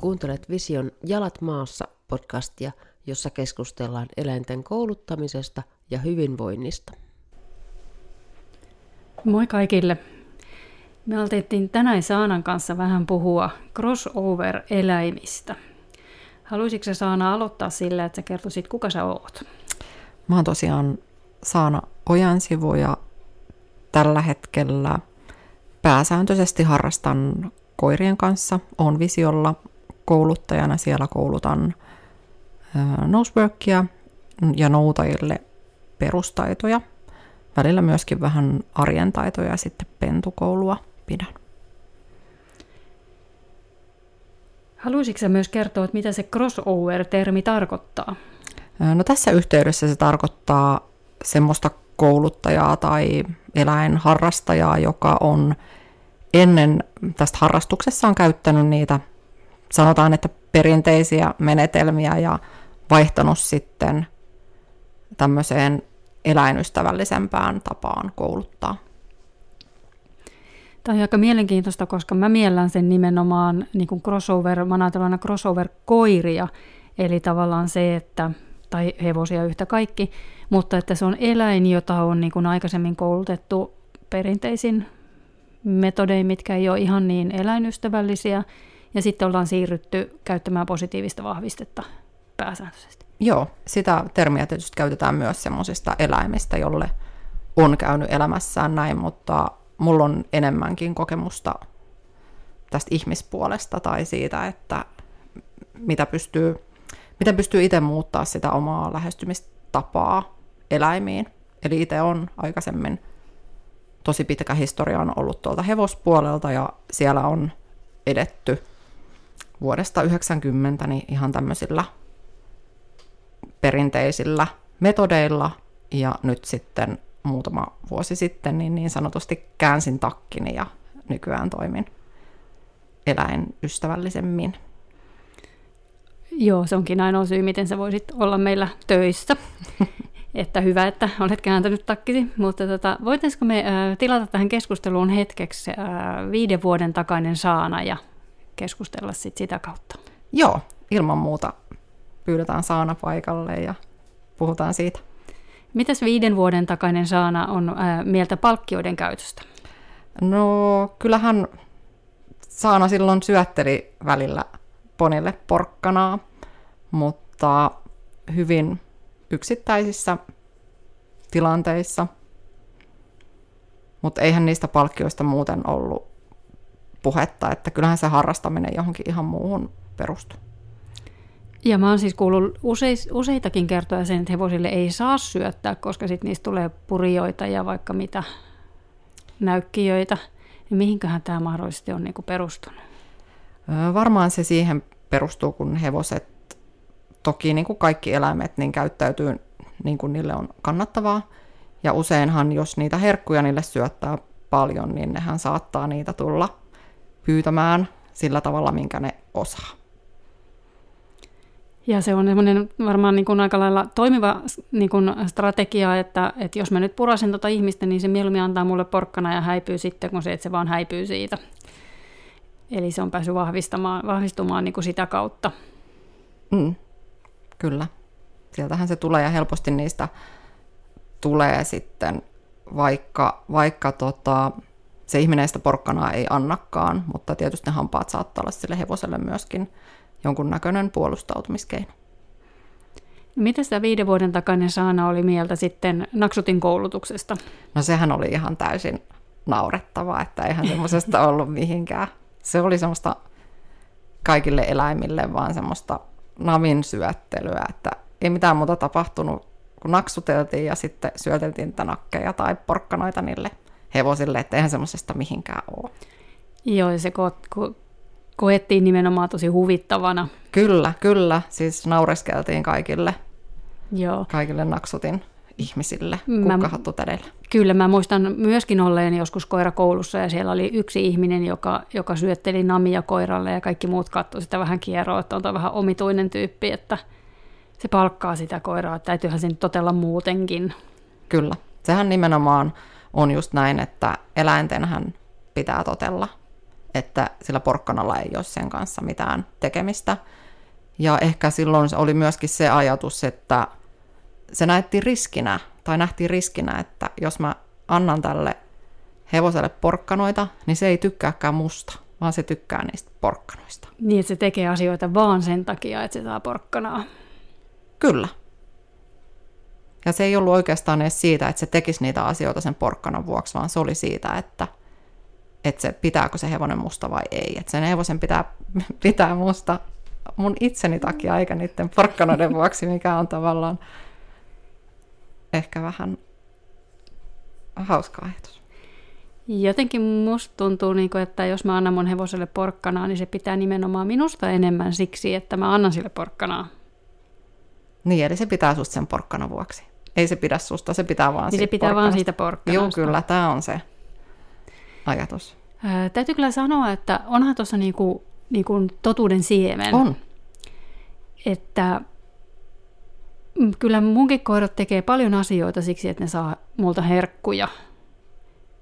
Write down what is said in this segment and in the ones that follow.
Kuuntelet Vision Jalat maassa podcastia, jossa keskustellaan eläinten kouluttamisesta ja hyvinvoinnista. Moi kaikille! Me aloitettiin tänään Saanan kanssa vähän puhua crossover-eläimistä. Haluaisitko Saana aloittaa sillä, että sä kertoisit, kuka sä oot? Mä oon tosiaan Saana Ojansivu ja tällä hetkellä pääsääntöisesti harrastan koirien kanssa. Oon visiolla kouluttajana, siellä koulutan noseworkia ja noutajille perustaitoja. Välillä myöskin vähän arjen taitoja ja sitten pentukoulua pidän. Haluaisitko myös kertoa, että mitä se crossover-termi tarkoittaa? No tässä yhteydessä se tarkoittaa semmoista kouluttajaa tai eläinharrastajaa, joka on ennen tästä harrastuksessa on käyttänyt niitä, sanotaan, että perinteisiä menetelmiä ja vaihtanut sitten tämmöiseen eläinystävällisempään tapaan kouluttaa. Tämä on aika mielenkiintoista, koska mä miellän sen nimenomaan niin kuin crossover, mä ajattelen crossover-koiria, eli tavallaan se, että, tai hevosia yhtä kaikki, mutta että se on eläin, jota on niin kuin aikaisemmin koulutettu perinteisin metodein, mitkä ei ole ihan niin eläinystävällisiä, ja sitten ollaan siirrytty käyttämään positiivista vahvistetta pääsääntöisesti. Joo, sitä termiä tietysti käytetään myös semmoisista eläimistä, jolle on käynyt elämässään näin, mutta mulla on enemmänkin kokemusta tästä ihmispuolesta tai siitä, että mitä pystyy, miten pystyy itse muuttaa sitä omaa lähestymistapaa eläimiin. Eli itse on aikaisemmin tosi pitkä historia on ollut tuolta hevospuolelta ja siellä on edetty vuodesta 90 niin ihan tämmöisillä perinteisillä metodeilla ja nyt sitten muutama vuosi sitten niin, niin sanotusti käänsin takkini ja nykyään toimin eläinystävällisemmin. Joo, se onkin ainoa syy, miten sä voisit olla meillä töissä. että hyvä, että olet kääntänyt takkisi. Mutta tota, voitaisiko me äh, tilata tähän keskusteluun hetkeksi äh, viiden vuoden takainen saana ja keskustella sit sitä kautta? Joo, ilman muuta pyydetään saana paikalle ja puhutaan siitä. Mitäs viiden vuoden takainen Saana on ää, mieltä palkkioiden käytöstä? No kyllähän Saana silloin syötteli välillä ponille porkkanaa, mutta hyvin yksittäisissä tilanteissa. Mutta eihän niistä palkkioista muuten ollut puhetta, että kyllähän se harrastaminen johonkin ihan muuhun perustuu. Ja mä oon siis kuullut useis, useitakin kertoja sen, että hevosille ei saa syöttää, koska sitten niistä tulee purioita ja vaikka mitä näykkijöitä. Niin mihinköhän tämä mahdollisesti on niinku perustunut? Varmaan se siihen perustuu, kun hevoset, toki niin kuin kaikki eläimet, niin käyttäytyy niin kuin niille on kannattavaa. Ja useinhan, jos niitä herkkuja niille syöttää paljon, niin nehän saattaa niitä tulla pyytämään sillä tavalla, minkä ne osaa. Ja se on varmaan niin kuin aika lailla toimiva niin kuin strategia, että, että jos mä nyt purasen tuota ihmistä, niin se mieluummin antaa mulle porkkana ja häipyy sitten, kun se, että se vaan häipyy siitä. Eli se on päässyt vahvistamaan, vahvistumaan niin kuin sitä kautta. Mm, kyllä. Sieltähän se tulee ja helposti niistä tulee sitten, vaikka, vaikka tota, se ihminen sitä porkkanaa ei annakaan, mutta tietysti ne hampaat saattaa olla sille hevoselle myöskin jonkunnäköinen puolustautumiskeino. Mitä sitä viiden vuoden takainen Saana oli mieltä sitten Naksutin koulutuksesta? No sehän oli ihan täysin naurettavaa, että eihän semmoisesta ollut mihinkään. Se oli semmoista kaikille eläimille vaan semmoista navin syöttelyä, että ei mitään muuta tapahtunut, kun naksuteltiin ja sitten syöteltiin niitä nakkeja tai porkkanoita niille hevosille, että eihän semmoisesta mihinkään ole. Joo, se kun koettiin nimenomaan tosi huvittavana. Kyllä, kyllä. Siis naureskeltiin kaikille, Joo. kaikille naksutin ihmisille kukkahattutädeillä. Kyllä, mä muistan myöskin olleen joskus koirakoulussa ja siellä oli yksi ihminen, joka, joka syötteli namia koiralle ja kaikki muut katsoivat sitä vähän kierroa, että on toi vähän omituinen tyyppi, että se palkkaa sitä koiraa, että täytyyhän sen totella muutenkin. Kyllä, sehän nimenomaan on just näin, että eläintenhän pitää totella että sillä porkkanalla ei ole sen kanssa mitään tekemistä. Ja ehkä silloin oli myöskin se ajatus, että se nähtiin riskinä, tai nähtiin riskinä, että jos mä annan tälle hevoselle porkkanoita, niin se ei tykkääkään musta, vaan se tykkää niistä porkkanoista. Niin, että se tekee asioita vaan sen takia, että se saa porkkanaa. Kyllä. Ja se ei ollut oikeastaan edes siitä, että se tekisi niitä asioita sen porkkanan vuoksi, vaan se oli siitä, että, että se pitääkö se hevonen musta vai ei. Että sen hevosen pitää pitää musta mun itseni takia, eikä niiden porkkanoiden vuoksi, mikä on tavallaan ehkä vähän hauska ajatus. Jotenkin musta tuntuu, niin kuin, että jos mä annan mun hevoselle porkkanaa, niin se pitää nimenomaan minusta enemmän siksi, että mä annan sille porkkanaa. Niin, eli se pitää susta sen porkkana vuoksi. Ei se pidä susta, se pitää vaan Niin siitä se pitää vaan porkkanasta. siitä porkkanasta. Joo, kyllä, tämä on se ajatus. Ää, täytyy kyllä sanoa, että onhan tuossa niinku, niinku totuuden siemen. On. Että mm, kyllä munkin koirat tekee paljon asioita siksi, että ne saa multa herkkuja.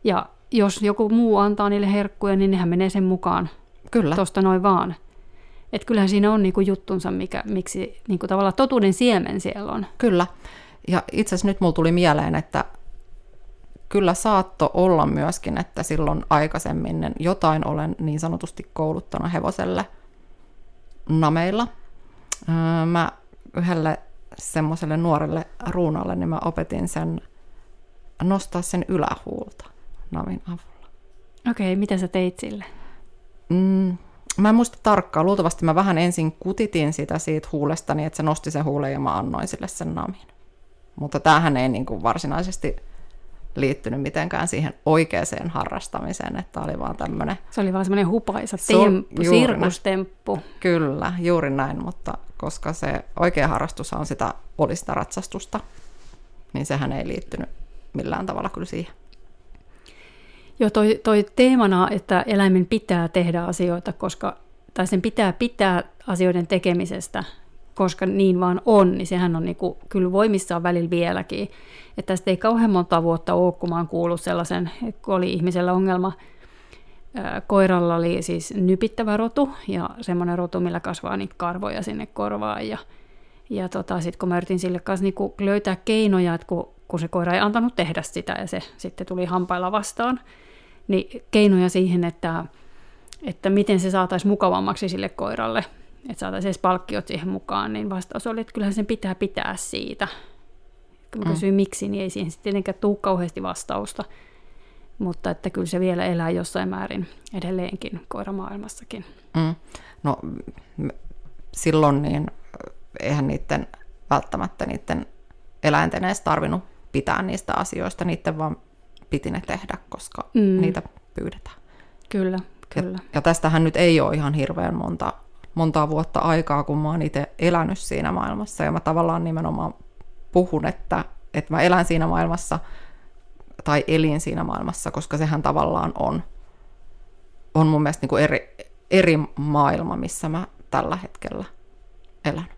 Ja jos joku muu antaa niille herkkuja, niin nehän menee sen mukaan Kyllä. tuosta noin vaan. Että kyllähän siinä on niinku juttunsa, mikä, miksi niinku tavallaan totuuden siemen siellä on. Kyllä. Ja itse asiassa nyt mulla tuli mieleen, että kyllä saatto olla myöskin, että silloin aikaisemmin jotain olen niin sanotusti kouluttanut hevoselle nameilla. Öö, Mä yhdelle semmoiselle nuorelle ruunalle, niin mä opetin sen nostaa sen ylähuulta namin avulla. Okei, mitä sä teit sille? Mm, mä en muista tarkkaan. Luultavasti mä vähän ensin kutitin sitä siitä huulestani, että se nosti sen huulen ja mä annoin sille sen namin. Mutta tämähän ei niin kuin varsinaisesti liittynyt mitenkään siihen oikeaan harrastamiseen, että oli vaan tämmöinen, Se oli vaan semmoinen hupaisa temppu, näin. sirkustemppu. kyllä, juuri näin, mutta koska se oikea harrastus on sitä, oli sitä ratsastusta, niin sehän ei liittynyt millään tavalla kyllä siihen. Joo, toi, toi teemana, että eläimen pitää tehdä asioita, koska, tai sen pitää pitää asioiden tekemisestä, koska niin vaan on, niin sehän on niinku, kyllä voimissaan välillä vieläkin. Että tästä ei kauhean monta vuotta ole, kun mä oon kuullut sellaisen, kun oli ihmisellä ongelma, koiralla oli siis nypittävä rotu ja semmoinen rotu, millä kasvaa niitä karvoja sinne korvaan ja ja tota, sitten kun mä yritin sille kanssa niinku löytää keinoja, että kun, kun se koira ei antanut tehdä sitä ja se sitten tuli hampailla vastaan, niin keinoja siihen, että, että miten se saataisiin mukavammaksi sille koiralle, että saataisiin edes palkkiot siihen mukaan, niin vastaus oli, että kyllähän sen pitää pitää siitä. Kun mä Mm. kysyin miksi, niin ei siihen sitten tietenkään tule kauheasti vastausta, mutta että kyllä se vielä elää jossain määrin edelleenkin koiramaailmassakin. Mm. No silloin niin eihän niiden välttämättä niiden eläinten edes tarvinnut pitää niistä asioista, niiden vaan piti ne tehdä, koska Mm. mm. niitä pyydetään. Kyllä, Ja, kyllä. ja tästähän nyt ei ole ihan hirveän monta, montaa vuotta aikaa, kun mä oon itse elänyt siinä maailmassa, ja mä tavallaan nimenomaan puhun, että, että mä elän siinä maailmassa, tai elin siinä maailmassa, koska sehän tavallaan on, on mun mielestä niin kuin eri, eri maailma, missä mä tällä hetkellä elän.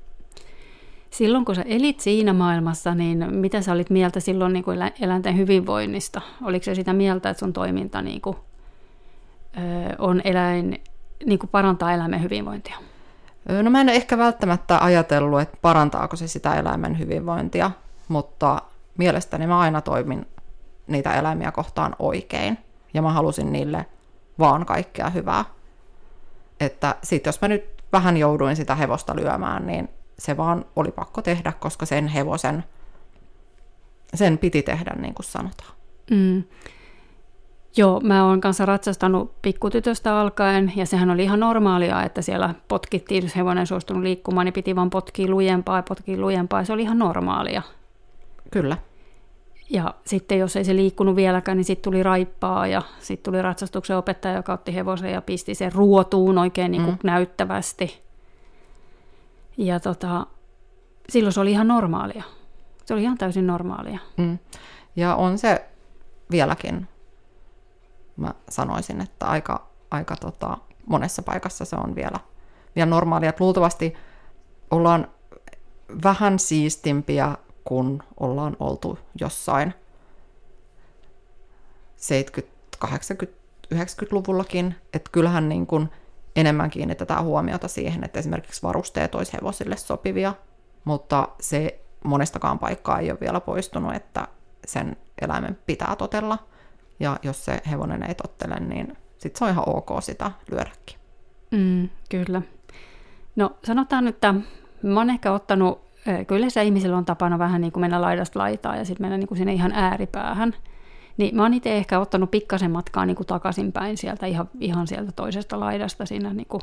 Silloin kun sä elit siinä maailmassa, niin mitä sä olit mieltä silloin niin kuin elä- eläinten hyvinvoinnista? Oliko se sitä mieltä, että sun toiminta niin kuin, ö, on eläin, niin kuin parantaa eläimen hyvinvointia? No mä en ehkä välttämättä ajatellut, että parantaako se sitä eläimen hyvinvointia, mutta mielestäni mä aina toimin niitä eläimiä kohtaan oikein. Ja mä halusin niille vaan kaikkea hyvää. Että sit jos mä nyt vähän jouduin sitä hevosta lyömään, niin se vaan oli pakko tehdä, koska sen hevosen, sen piti tehdä niin kuin sanotaan. Mm. Joo, mä oon kanssa ratsastanut pikkutytöstä alkaen, ja sehän oli ihan normaalia, että siellä potkittiin, jos hevonen suostunut liikkumaan, niin piti vaan potkia lujempaa ja potkia lujempaa, ja se oli ihan normaalia. Kyllä. Ja sitten jos ei se liikkunut vieläkään, niin sitten tuli raippaa ja sitten tuli ratsastuksen opettaja, joka otti hevosen ja pisti sen ruotuun oikein niin kuin Mm. näyttävästi. Ja tota, silloin se oli ihan normaalia. Se oli ihan täysin normaalia. Mm. Ja on se vieläkin, mä sanoisin, että aika, aika tota, monessa paikassa se on vielä, vielä normaalia. Luultavasti ollaan vähän siistimpiä, kun ollaan oltu jossain 70-80 90-luvullakin, että kyllähän niin kuin enemmän kiinnitetään huomiota siihen, että esimerkiksi varusteet olisi hevosille sopivia, mutta se monestakaan paikkaa ei ole vielä poistunut, että sen eläimen pitää totella, ja jos se hevonen ei tottele, niin sitten se on ihan ok sitä lyödäkin. Mm, kyllä. No sanotaan, että mä oon ehkä ottanut, kyllä se ihmisillä on tapana vähän niin kuin mennä laidasta laitaa ja sitten mennä niin kuin sinne ihan ääripäähän. Niin mä oon itse ehkä ottanut pikkasen matkaa niin kuin takaisinpäin sieltä ihan, ihan sieltä toisesta laidasta siinä niin kuin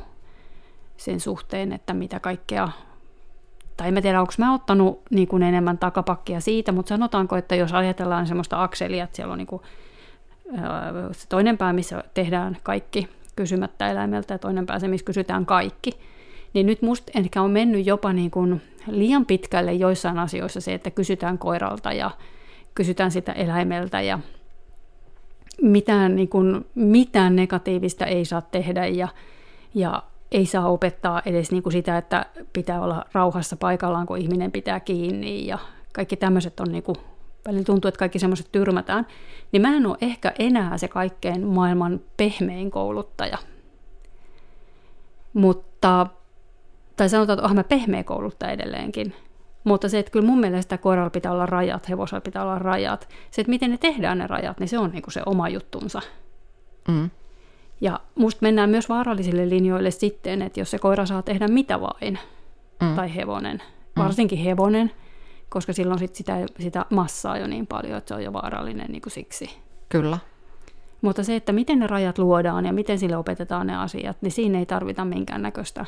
sen suhteen, että mitä kaikkea tai en tiedä, onko mä ottanut niin kuin enemmän takapakkia siitä, mutta sanotaanko, että jos ajatellaan semmoista akselia, että siellä on niin kuin, se toinen pää, missä tehdään kaikki kysymättä eläimeltä, ja toinen pää se, missä kysytään kaikki, niin nyt musta ehkä on mennyt jopa niin kuin liian pitkälle joissain asioissa se, että kysytään koiralta ja kysytään sitä eläimeltä ja mitään, niin kuin, mitään negatiivista ei saa tehdä ja, ja ei saa opettaa edes niin kuin sitä, että pitää olla rauhassa paikallaan, kun ihminen pitää kiinni ja kaikki tämmöiset on niin kuin, välillä tuntuu, että kaikki semmoiset tyrmätään, niin mä en ole ehkä enää se kaikkein maailman pehmein kouluttaja. Mutta, tai sanotaan, että onhan mä pehmeä kouluttaja edelleenkin, mutta se, että kyllä mun mielestä koiralla pitää olla rajat, hevosella pitää olla rajat. Se, että miten ne tehdään ne rajat, niin se on niinku se oma juttunsa. Mm. Ja musta mennään myös vaarallisille linjoille sitten, että jos se koira saa tehdä mitä vain, mm. tai hevonen, varsinkin hevonen, koska silloin sit sitä, sitä massaa jo niin paljon, että se on jo vaarallinen niin kuin siksi. Kyllä. Mutta se, että miten ne rajat luodaan ja miten sille opetetaan ne asiat, niin siinä ei tarvita minkäännäköistä,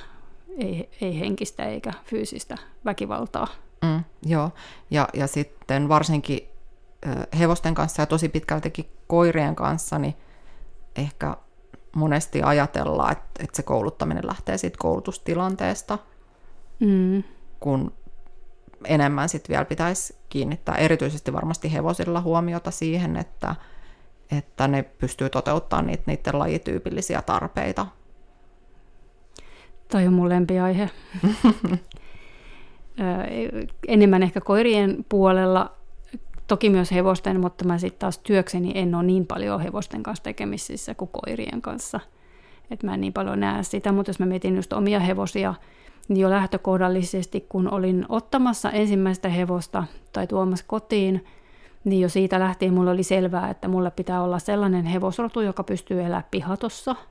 ei, ei henkistä eikä fyysistä väkivaltaa. Mm, joo, ja, ja sitten varsinkin hevosten kanssa ja tosi pitkältikin koirien kanssa, niin ehkä monesti ajatellaan, että, että se kouluttaminen lähtee siitä koulutustilanteesta, mm. kun enemmän sitten vielä pitäisi kiinnittää erityisesti varmasti hevosilla huomiota siihen, että, että ne pystyy toteuttamaan niitä, niiden lajityypillisiä tarpeita. Toi on mun lempiaihe. enemmän ehkä koirien puolella, toki myös hevosten, mutta mä sitten taas työkseni en ole niin paljon hevosten kanssa tekemisissä kuin koirien kanssa. että mä en niin paljon näe sitä, mutta jos mä mietin just omia hevosia, niin jo lähtökohdallisesti, kun olin ottamassa ensimmäistä hevosta tai tuomassa kotiin, niin jo siitä lähtien mulla oli selvää, että mulla pitää olla sellainen hevosrotu, joka pystyy elämään pihatossa –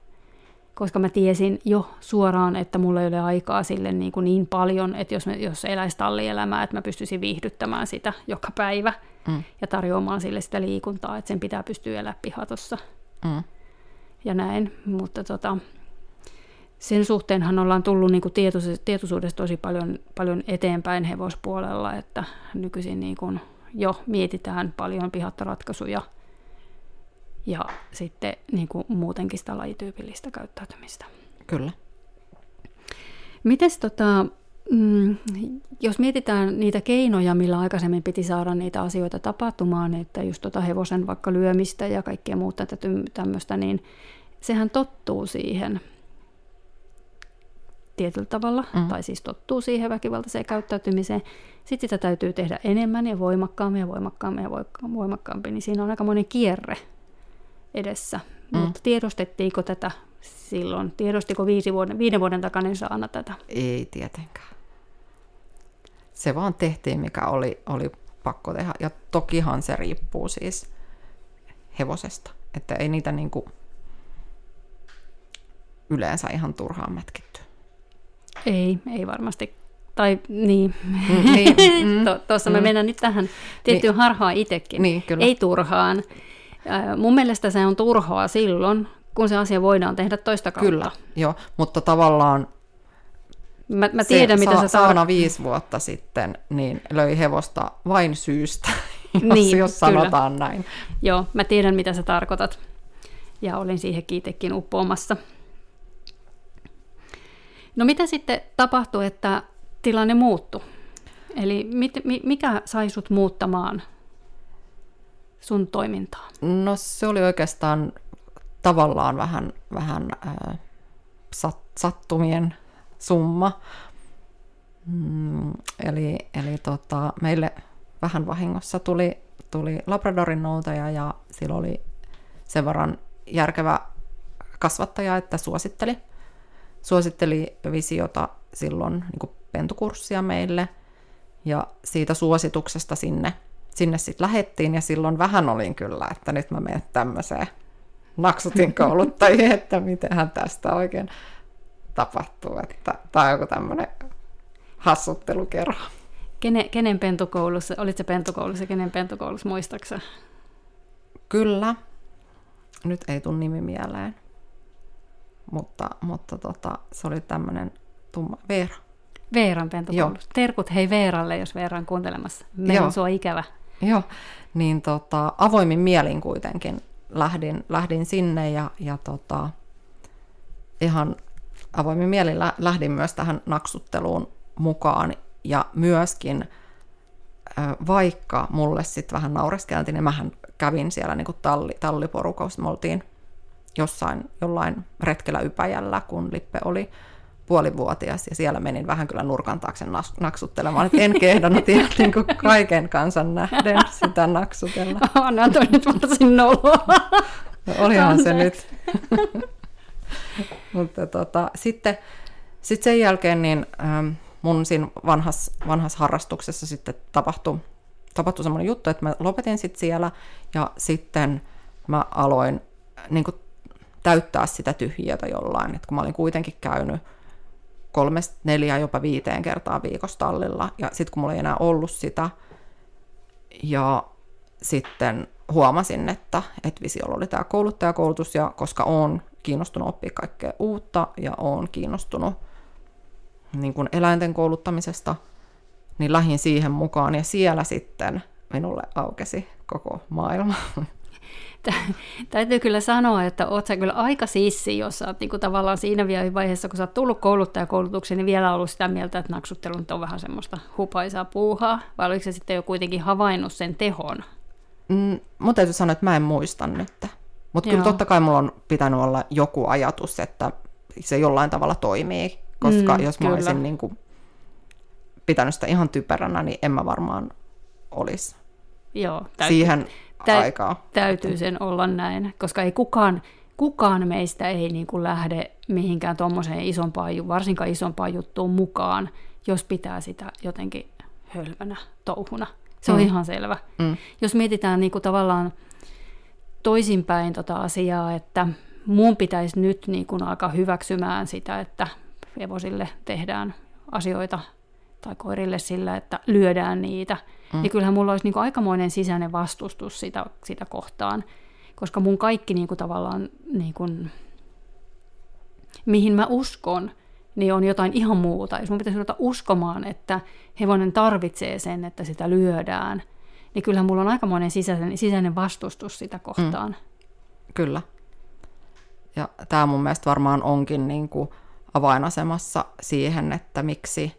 koska mä tiesin jo suoraan, että mulla ei ole aikaa sille niin, kuin niin paljon, että jos, mä, jos eläisi tallielämää, että mä pystyisin viihdyttämään sitä joka päivä mm. ja tarjoamaan sille sitä liikuntaa, että sen pitää pystyä elämään pihatossa. Mm. Ja näin, mutta tota, sen suhteenhan ollaan tullut niin kuin tietoisuudessa tosi paljon, paljon eteenpäin hevospuolella, että nykyisin niin kuin jo mietitään paljon pihattoratkaisuja – ja sitten niin kuin muutenkin sitä lajityypillistä käyttäytymistä. Kyllä. Mites tota, mm, jos mietitään niitä keinoja, millä aikaisemmin piti saada niitä asioita tapahtumaan, että just tota hevosen vaikka lyömistä ja kaikkea muuta tämmöistä, niin sehän tottuu siihen tietyllä tavalla, mm. tai siis tottuu siihen väkivaltaiseen käyttäytymiseen. Sitten sitä täytyy tehdä enemmän ja voimakkaammin ja voimakkaammin ja voimakkaammin, niin siinä on aika monen kierre edessä. Mm. Mutta tiedostettiinko tätä silloin? Tiedostiko viisi vuoden, viiden vuoden takainen Saana tätä? Ei tietenkään. Se vaan tehtiin, mikä oli, oli pakko tehdä. Ja tokihan se riippuu siis hevosesta. Että ei niitä niinku yleensä ihan turhaan mätkitty. Ei, ei varmasti. Tai niin, mm, niin mm, tuossa mm, me mennään nyt tähän tiettyyn niin, harhaan itsekin. Niin, kyllä. Ei turhaan. Mun mielestä se on turhaa silloin, kun se asia voidaan tehdä toista kautta. Kyllä, joo, mutta tavallaan Mä, mä tiedän, se mitä sa- sä sauna viisi vuotta sitten niin löi hevosta vain syystä, jos, niin, jos sanotaan kyllä. näin. Joo, mä tiedän, mitä sä tarkoitat. Ja olin siihen kiitekin uppoamassa. No mitä sitten tapahtui, että tilanne muuttui? Eli mit, mikä sai sut muuttamaan sun toimintaa? No se oli oikeastaan tavallaan vähän, vähän äh, sat, sattumien summa. Mm, eli eli tota, meille vähän vahingossa tuli, tuli Labradorin noutaja ja sillä oli sen verran järkevä kasvattaja että suositteli. Suositteli visiota silloin niin kuin pentukurssia meille ja siitä suosituksesta sinne, sinne sitten lähettiin ja silloin vähän olin kyllä, että nyt mä menen tämmöiseen naksutin kouluttajiin, että mitenhän tästä oikein tapahtuu, että tämä on joku tämmöinen hassuttelukerho. Kenen, kenen pentukoulussa, olit se pentukoulussa, kenen pentukoulussa, muistaksa? Kyllä. Nyt ei tule nimi mieleen. Mutta, mutta tota, se oli tämmöinen tumma Veera. Veeran pentukoulussa. Terkut hei Veeralle, jos Veera on kuuntelemassa. Meillä on sua ikävä. Joo, niin tota, avoimin mielin kuitenkin lähdin, lähdin sinne ja, ja tota, ihan avoimin mielin lähdin myös tähän naksutteluun mukaan ja myöskin vaikka mulle sitten vähän naureskeltiin, niin mähän kävin siellä niin talli, talliporukossa. Me oltiin jossain jollain retkellä Ypäjällä, kun Lippe oli puolivuotias, ja siellä menin vähän kyllä nurkan taakse naksuttelemaan, että en kehdannut niin kuin kaiken kansan nähden sitä naksutella. Anna toi nyt varsin noloa. No, olihan se nyt. Mutta tota, sitten, sitten sen jälkeen niin ähm, mun siinä vanhassa, vanhassa harrastuksessa sitten tapahtui, tapahtui semmoinen juttu, että mä lopetin sitten siellä ja sitten mä aloin niin kuin, täyttää sitä tyhjiötä jollain, että kun mä olin kuitenkin käynyt kolmesta, neljä, jopa viiteen kertaa viikossa tallilla, ja sitten kun mulla ei enää ollut sitä, ja sitten huomasin, että, että Visiolla oli tämä kouluttajakoulutus, ja koska olen kiinnostunut oppia kaikkea uutta, ja olen kiinnostunut niin kuin eläinten kouluttamisesta, niin lähin siihen mukaan, ja siellä sitten minulle aukesi koko maailma. Täytyy kyllä sanoa, että oot sä kyllä aika sissi, jos sä oot niin kuin tavallaan siinä vaiheessa, kun sä oot tullut kouluttajakoulutukseen, niin vielä ollut sitä mieltä, että naksuttelu on vähän semmoista hupaisaa puuhaa, vai oliko se sitten jo kuitenkin havainnut sen tehon? Mm, mun täytyy sanoa, että mä en muista nyt. Mutta kyllä totta kai mulla on pitänyt olla joku ajatus, että se jollain tavalla toimii, koska mm, jos mä kyllä. olisin niin kuin pitänyt sitä ihan typeränä, niin en mä varmaan olisi Joo, täytyy, siihen tä, aikaa. Täytyy sen olla näin, koska ei kukaan, kukaan meistä ei niin kuin lähde mihinkään tuommoiseen isompaan, varsinkaan isompaan juttuun mukaan, jos pitää sitä jotenkin hölmönä touhuna. Se on mm. ihan selvä. Mm. Jos mietitään niin kuin tavallaan toisinpäin tota asiaa, että mun pitäisi nyt niin kuin alkaa hyväksymään sitä, että hevosille tehdään asioita tai koirille sillä, että lyödään niitä, mm. niin kyllähän mulla olisi niin kuin aikamoinen sisäinen vastustus sitä, sitä kohtaan, koska mun kaikki niin kuin tavallaan, niin kuin, mihin mä uskon, niin on jotain ihan muuta. Jos mun pitäisi ruveta uskomaan, että hevonen tarvitsee sen, että sitä lyödään, niin kyllähän mulla on aikamoinen sisäinen, sisäinen vastustus sitä kohtaan. Mm. Kyllä. Ja tämä mun mielestä varmaan onkin niin kuin avainasemassa siihen, että miksi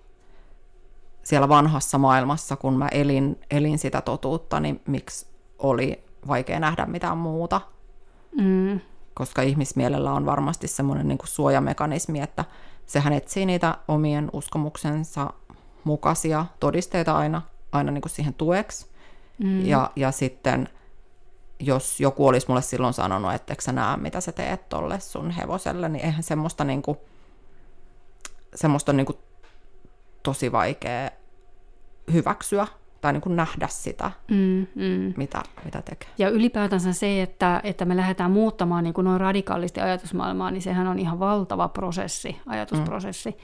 siellä vanhassa maailmassa, kun mä elin, elin sitä totuutta, niin miksi oli vaikea nähdä mitään muuta. Mm. Koska ihmismielellä on varmasti semmoinen niin kuin suojamekanismi, että sehän etsii niitä omien uskomuksensa mukaisia todisteita aina, aina niin kuin siihen tueksi. Mm. Ja, ja sitten jos joku olisi mulle silloin sanonut, että eikö sä näe, mitä sä teet tolle sun hevoselle, niin eihän semmoista, niin kuin, semmoista niin kuin tosi vaikea hyväksyä tai niin kuin nähdä sitä, mm, mm. Mitä, mitä tekee. Ja ylipäätänsä se, että, että me lähdetään muuttamaan niin kuin noin radikaalisti ajatusmaailmaa, niin sehän on ihan valtava prosessi, ajatusprosessi. Mm.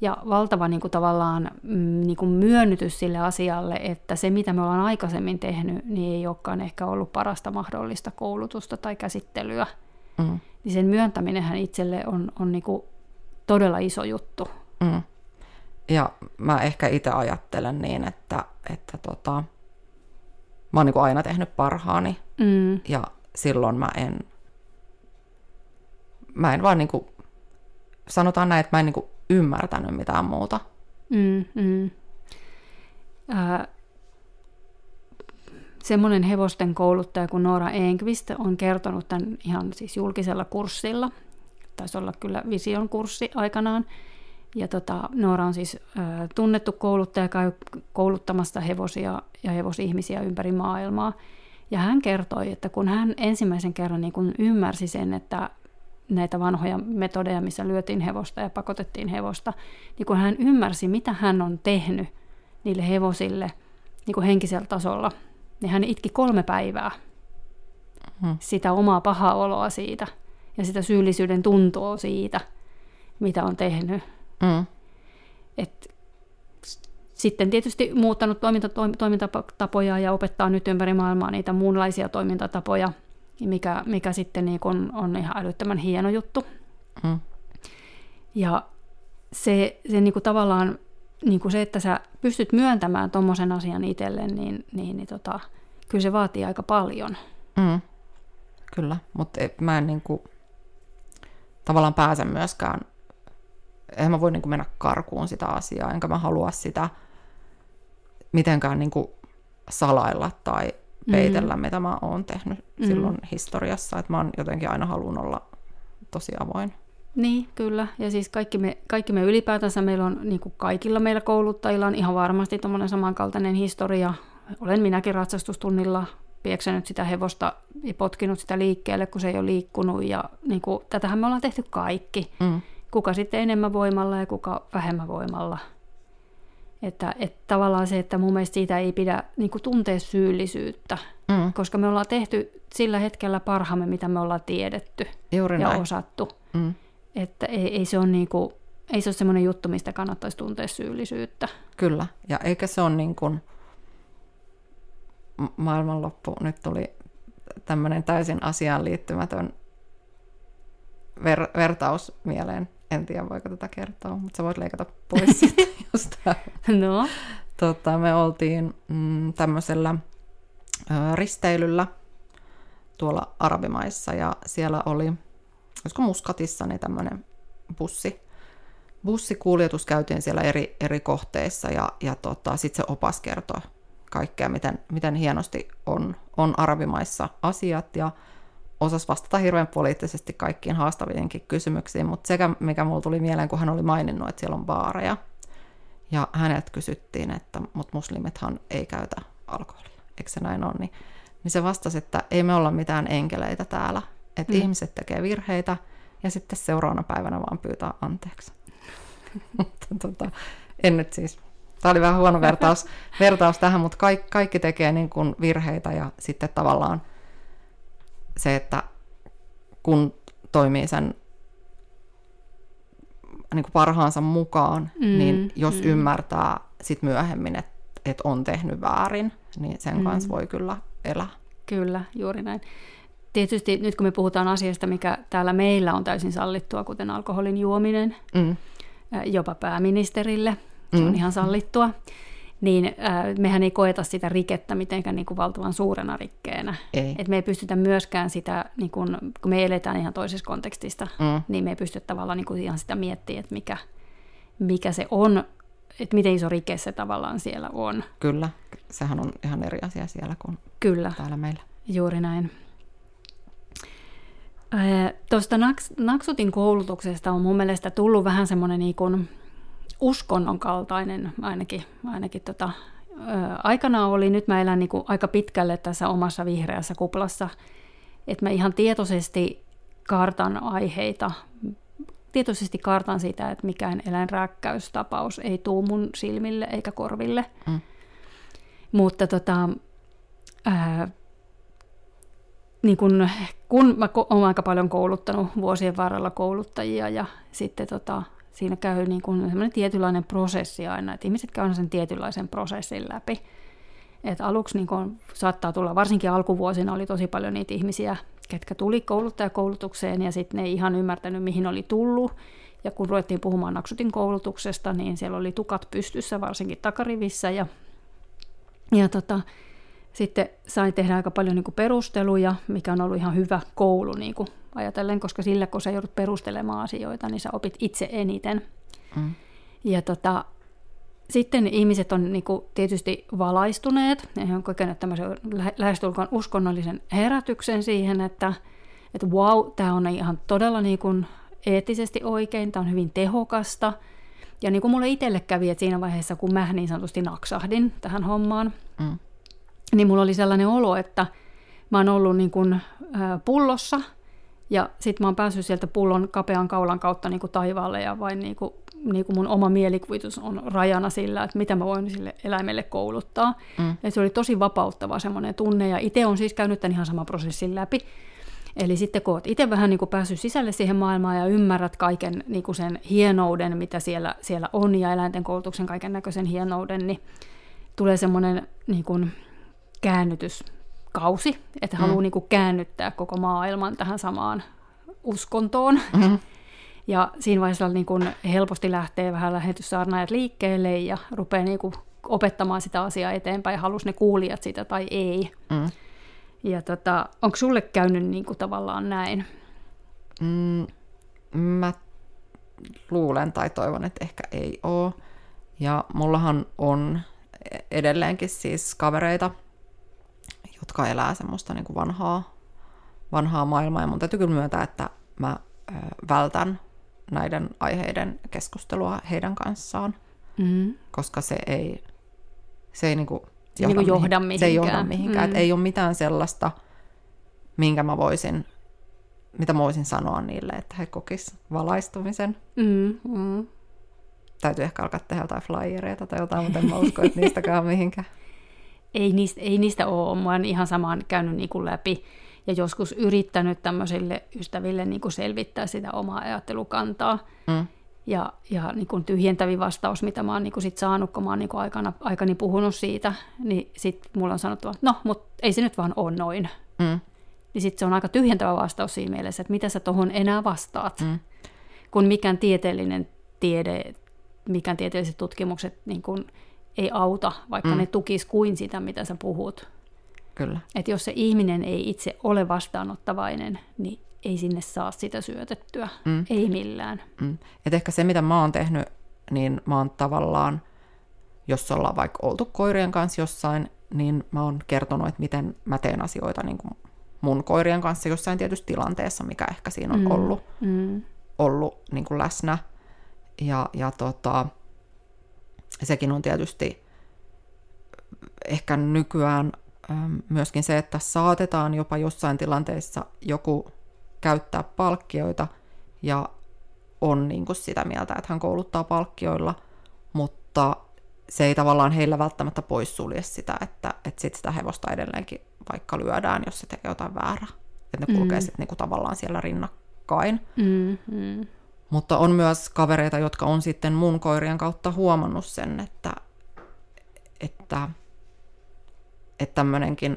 Ja valtava niin kuin tavallaan mm, niin kuin myönnytys sille asialle, että se mitä me ollaan aikaisemmin tehnyt, niin ei olekaan ehkä ollut parasta mahdollista koulutusta tai käsittelyä. Mm. Niin sen myöntäminenhän itselle on, on niin kuin todella iso juttu. Mm. Ja mä ehkä itse ajattelen niin, että, että tota, mä oon niin kuin aina tehnyt parhaani. Mm. Ja silloin mä en, mä en vaan niin kuin, sanotaan näin, että mä en niin kuin ymmärtänyt mitään muuta. Mm, mm. Äh, semmoinen hevosten kouluttaja kuin Noora Enqvist on kertonut tämän ihan siis julkisella kurssilla. Taisi olla kyllä vision kurssi aikanaan ja tota, Noora on siis ö, tunnettu kouluttaja, käy kouluttamasta hevosia ja hevosihmisiä ympäri maailmaa. Ja hän kertoi, että kun hän ensimmäisen kerran niin kun ymmärsi sen, että näitä vanhoja metodeja, missä lyötiin hevosta ja pakotettiin hevosta, niin kun hän ymmärsi, mitä hän on tehnyt niille hevosille niin kuin henkisellä tasolla, niin hän itki kolme päivää hmm. sitä omaa pahaa oloa siitä ja sitä syyllisyyden tuntoa siitä, mitä on tehnyt. Hmm. Et sitten tietysti muuttanut toiminta, toimintatapoja ja opettaa nyt ympäri maailmaa niitä muunlaisia toimintatapoja, mikä, mikä sitten niin kun on ihan älyttömän hieno juttu. Hmm. Ja se, se niin kuin tavallaan niin kuin se, että sä pystyt myöntämään tuommoisen asian itselle, niin, niin, niin tota, kyllä se vaatii aika paljon. Mm. Kyllä, mutta mä en niin kuin, tavallaan pääse myöskään, en mä voi niin kuin mennä karkuun sitä asiaa, enkä mä halua sitä mitenkään niin kuin salailla tai peitellä, mm. mitä mä oon tehnyt mm. silloin historiassa. Että mä oon jotenkin aina halunnut olla tosi avoin. Niin, kyllä. Ja siis kaikki me, kaikki me ylipäätänsä, meillä on niin kuin kaikilla meillä kouluttajilla on ihan varmasti tuommoinen samankaltainen historia. Olen minäkin ratsastustunnilla pieksänyt sitä hevosta ja potkinut sitä liikkeelle, kun se ei ole liikkunut. Ja niin kuin, tätähän me ollaan tehty kaikki. Mm. Kuka sitten enemmän voimalla ja kuka vähemmän voimalla. Että, että tavallaan se, että mun mielestä siitä ei pidä niin tuntea syyllisyyttä, mm. koska me ollaan tehty sillä hetkellä parhaamme, mitä me ollaan tiedetty Juuri ja näin. osattu. Mm. Että ei, ei se ole niin kuin, ei se ole semmoinen juttu, mistä kannattaisi tuntea syyllisyyttä. Kyllä, ja eikä se ole niin kuin maailmanloppu. Nyt tuli tämmöinen täysin asiaan liittymätön ver- vertaus mieleen. En tiedä, voiko tätä kertoa, mutta sä voit leikata pois sitten just No. Tota, me oltiin mm, tämmöisellä ö, risteilyllä tuolla Arabimaissa ja siellä oli olisiko Muskatissa, niin tämmöinen bussi, bussikuljetus käytiin siellä eri, eri kohteissa ja, ja tota, sitten se opas kertoi kaikkea, miten, miten hienosti on, on arabimaissa asiat ja osasi vastata hirveän poliittisesti kaikkiin haastaviinkin kysymyksiin, mutta sekä mikä mulla tuli mieleen, kun hän oli maininnut, että siellä on baareja. Ja hänet kysyttiin, että mut muslimithan ei käytä alkoholia, eikö se näin ole? Niin, niin se vastasi, että ei me olla mitään enkeleitä täällä, että mm. ihmiset tekee virheitä ja sitten seuraavana päivänä vaan pyytää anteeksi. mutta tota, en nyt siis, tämä oli vähän huono vertaus, vertaus tähän, mutta kaikki, kaikki tekee niin kuin virheitä ja sitten tavallaan se, että kun toimii sen niin kuin parhaansa mukaan, mm, niin jos mm. ymmärtää sit myöhemmin, että et on tehnyt väärin, niin sen mm. kanssa voi kyllä elää. Kyllä, juuri näin. Tietysti nyt kun me puhutaan asiasta, mikä täällä meillä on täysin sallittua, kuten alkoholin juominen, mm. jopa pääministerille, se mm. on ihan sallittua, niin äh, mehän ei koeta sitä rikettä mitenkään niin kuin valtavan suurena rikkeenä. Ei. Et me ei pystytä myöskään sitä, niin kun, kun me eletään ihan toisessa kontekstista, mm. niin me ei pystytä tavallaan niin kuin ihan sitä miettiä, että mikä, mikä se on, että miten iso rike se tavallaan siellä on. Kyllä, sehän on ihan eri asia siellä kuin Kyllä. täällä meillä. Juuri näin. Tuosta Naksutin koulutuksesta on mun mielestä tullut vähän semmoinen niin kuin uskonnon kaltainen ainakin. ainakin tota, aikana oli, nyt mä elän niin kuin aika pitkälle tässä omassa vihreässä kuplassa, että mä ihan tietoisesti kartan aiheita, tietoisesti kartan sitä, että mikään eläinrääkkäystapaus ei tuu mun silmille eikä korville. Mm. Mutta tota, ää, niin kun, kun mä olen aika paljon kouluttanut vuosien varrella kouluttajia ja sitten tota, siinä käy niin kun semmoinen tietynlainen prosessi aina, että ihmiset käyvät sen tietynlaisen prosessin läpi. Et aluksi niin kun saattaa tulla, varsinkin alkuvuosina oli tosi paljon niitä ihmisiä, ketkä tuli kouluttajakoulutukseen ja sitten ne ei ihan ymmärtänyt, mihin oli tullut. Ja kun ruvettiin puhumaan Naksutin koulutuksesta, niin siellä oli tukat pystyssä, varsinkin takarivissä. Ja, ja tota, sitten sain tehdä aika paljon niin kuin perusteluja, mikä on ollut ihan hyvä koulu niin kuin ajatellen, koska sillä kun sä joudut perustelemaan asioita, niin sä opit itse eniten. Mm. Ja tota, sitten ihmiset on niin kuin tietysti valaistuneet, he on kokenut tämmöisen lähestulkoon uskonnollisen herätyksen siihen, että, että wow, tämä on ihan todella niin kuin eettisesti oikein, tämä on hyvin tehokasta. Ja niin kuin mulle itselle kävi, että siinä vaiheessa, kun mä niin sanotusti naksahdin tähän hommaan, mm niin mulla oli sellainen olo, että mä oon ollut niin kuin pullossa Ja sitten mä oon päässyt sieltä pullon kapean kaulan kautta niin kuin taivaalle ja vain niin kuin, niin kuin mun oma mielikuvitus on rajana sillä, että mitä mä voin sille eläimelle kouluttaa. Mm. Ja se oli tosi vapauttava semmoinen tunne ja itse on siis käynyt tämän ihan saman prosessin läpi. Eli sitten kun olet itse vähän niin kuin päässyt sisälle siihen maailmaan ja ymmärrät kaiken niin kuin sen hienouden, mitä siellä, siellä on, ja eläinten koulutuksen kaiken näköisen hienouden, niin tulee semmoinen niin kuin käännytyskausi, että mm. haluaa niin kuin käännyttää koko maailman tähän samaan uskontoon. Mm-hmm. Ja siinä vaiheessa niin kuin helposti lähtee vähän lähetyssaarnaajat liikkeelle ja rupeaa niin kuin opettamaan sitä asiaa eteenpäin, halus ne kuulijat sitä tai ei. Mm. Ja tota, onko sulle käynyt niin kuin tavallaan näin? Mm, mä luulen tai toivon, että ehkä ei ole. Ja mullahan on edelleenkin siis kavereita, jotka elää semmoista niin kuin vanhaa, vanhaa maailmaa. Ja mun täytyy kyllä myöntää, että mä vältän näiden aiheiden keskustelua heidän kanssaan, mm. koska se ei, se ei niin kuin se johda, niin johda mihinkään. Se ei johda mihinkään. Mm. ei ole mitään sellaista, minkä mä voisin, mitä mä voisin sanoa niille, että he kokis valaistumisen. Mm, mm. Täytyy ehkä alkaa tehdä jotain flyereita tai jotain, mutta en mä usko, että niistäkään mihinkään. Ei niistä, ei niistä ole. Mä oon ihan samaan käynyt niin kuin läpi ja joskus yrittänyt tämmöisille ystäville niin kuin selvittää sitä omaa ajattelukantaa. Mm. Ja, ja niin kuin tyhjentävin vastaus, mitä mä oon niin kuin sit saanut, kun mä oon niin kuin aikana, aikani puhunut siitä, niin sitten mulla on sanottu, että no, mutta ei se nyt vaan ole noin. Mm. Niin sitten se on aika tyhjentävä vastaus siinä mielessä, että mitä sä tuohon enää vastaat. Mm. Kun mikään tieteellinen tiede, mikään tieteelliset tutkimukset niin kuin ei auta, vaikka mm. ne tukis kuin sitä, mitä sä puhut. Kyllä. Että jos se ihminen ei itse ole vastaanottavainen, niin ei sinne saa sitä syötettyä, mm. ei millään. Mm. Et ehkä se, mitä mä oon tehnyt, niin mä oon tavallaan, jos ollaan vaikka oltu koirien kanssa jossain, niin mä oon kertonut, että miten mä teen asioita niin kuin mun koirien kanssa jossain tietyssä tilanteessa, mikä ehkä siinä on mm. ollut, mm. ollut niin kuin läsnä. Ja, ja tota, sekin on tietysti ehkä nykyään myöskin se, että saatetaan jopa jossain tilanteessa joku käyttää palkkioita ja on niin kuin sitä mieltä, että hän kouluttaa palkkioilla, mutta se ei tavallaan heillä välttämättä poissulje sitä, että, että sit sitä hevosta edelleenkin vaikka lyödään, jos se tekee jotain väärää. Että ne kulkee mm. sitten niinku tavallaan siellä rinnakkain. Mm, mm. Mutta on myös kavereita, jotka on sitten mun koirien kautta huomannut sen, että, että, että tämmöinenkin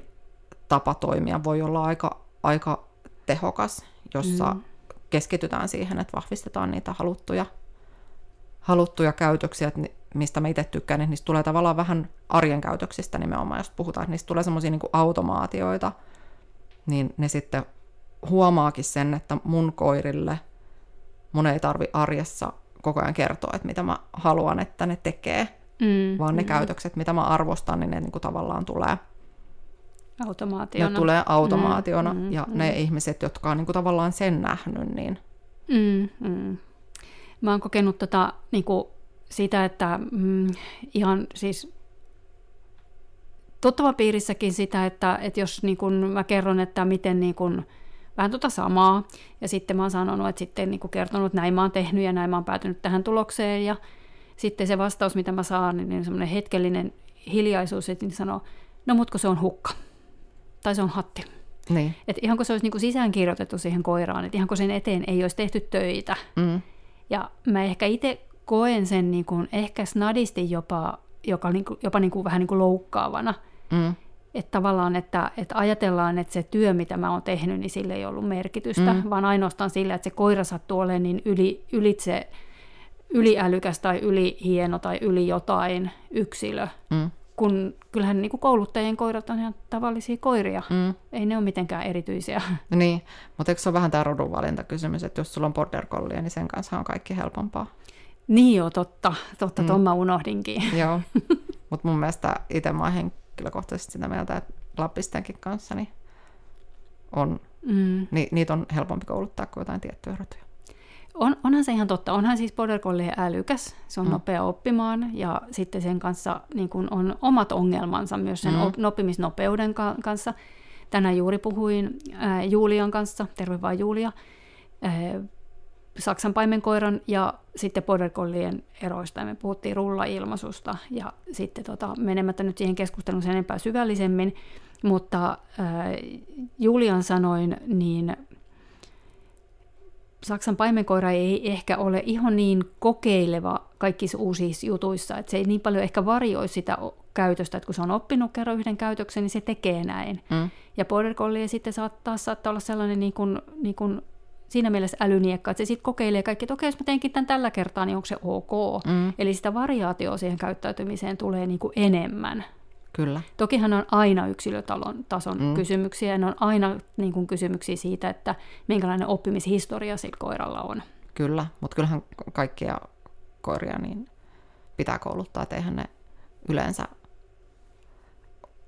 tapa toimia voi olla aika, aika tehokas jossa mm. keskitytään siihen, että vahvistetaan niitä haluttuja, haluttuja käytöksiä, että mistä mä itse tykkään, että niistä tulee tavallaan vähän arjen käytöksistä nimenomaan, jos puhutaan, että niistä tulee semmoisia niin automaatioita, niin ne sitten huomaakin sen, että mun koirille mun ei tarvi arjessa koko ajan kertoa, että mitä mä haluan, että ne tekee, mm, vaan ne mm. käytökset, mitä mä arvostan, niin ne niin kuin tavallaan tulee Automaationa. Ne tulee automaationa, mm, mm, ja mm. ne ihmiset, jotka on niin kuin tavallaan sen nähnyt, niin... Mm, mm. Mä oon kokenut tota, niin kuin sitä, että mm, ihan siis piirissäkin sitä, että, että jos niin kun mä kerron, että miten niin kun, vähän tota samaa, ja sitten mä oon sanonut, että sitten niin kertonut, että näin mä oon tehnyt ja näin mä oon päätynyt tähän tulokseen, ja sitten se vastaus, mitä mä saan, niin semmoinen hetkellinen hiljaisuus, että niin sanoo, no mutko se on hukka tai se on hatti. Niin. Et ihan kuin se olisi niinku sisäänkirjoitettu siihen koiraan, että ihan kuin sen eteen ei olisi tehty töitä. Mm. Ja mä ehkä itse koen sen niinku ehkä snadisti jopa, joka niinku, jopa niinku, vähän niinku loukkaavana. Mm. Että tavallaan, että, että ajatellaan, että se työ, mitä mä oon tehnyt, niin sille ei ollut merkitystä, mm. vaan ainoastaan sillä, että se koira sattuu olemaan niin yli, ylitse yliälykäs tai yli hieno tai yli jotain yksilö. Mm kun kyllähän niin kuin kouluttajien koirat on ihan tavallisia koiria. Mm. Ei ne ole mitenkään erityisiä. Niin, mutta eikö se ole vähän tämä rodunvalintakysymys, että jos sulla on border collie, niin sen kanssa on kaikki helpompaa? Niin joo, totta. Totta, mm. ton mä unohdinkin. Joo, mutta mun mielestä itse mä oon henkilökohtaisesti sitä mieltä, että lappistenkin kanssa niin on, mm. ni, niitä on helpompi kouluttaa kuin jotain tiettyjä rotuja. On, onhan se ihan totta. Onhan siis Border Collie älykäs, se on mm. nopea oppimaan ja sitten sen kanssa niin kun on omat ongelmansa myös sen mm. oppimisnopeuden kanssa. tänään juuri puhuin ää, Julian kanssa, terve vaan Julia, ää, Saksan paimenkoiran ja sitten border collien eroista. Ja me puhuttiin rullailmaisusta ja sitten tota, menemättä nyt siihen keskusteluun sen enempää syvällisemmin, mutta ää, Julian sanoin, niin Saksan paimenkoira ei ehkä ole ihan niin kokeileva kaikissa uusissa jutuissa, että se ei niin paljon ehkä varjoi sitä käytöstä, että kun se on oppinut kerran yhden käytöksen, niin se tekee näin. Mm. Ja border collie sitten saattaa, saattaa olla sellainen niin kuin, niin kuin siinä mielessä älyniekka, että se sitten kokeilee kaikki, että okei, jos mä teenkin tämän tällä kertaa, niin onko se ok. Mm. Eli sitä variaatioa siihen käyttäytymiseen tulee niin kuin enemmän. Kyllä. Tokihan on aina yksilötason tason mm. kysymyksiä, ja ne on aina niin kuin, kysymyksiä siitä, että minkälainen oppimishistoria sillä koiralla on. Kyllä, mutta kyllähän kaikkia koiria niin pitää kouluttaa, että eihän ne yleensä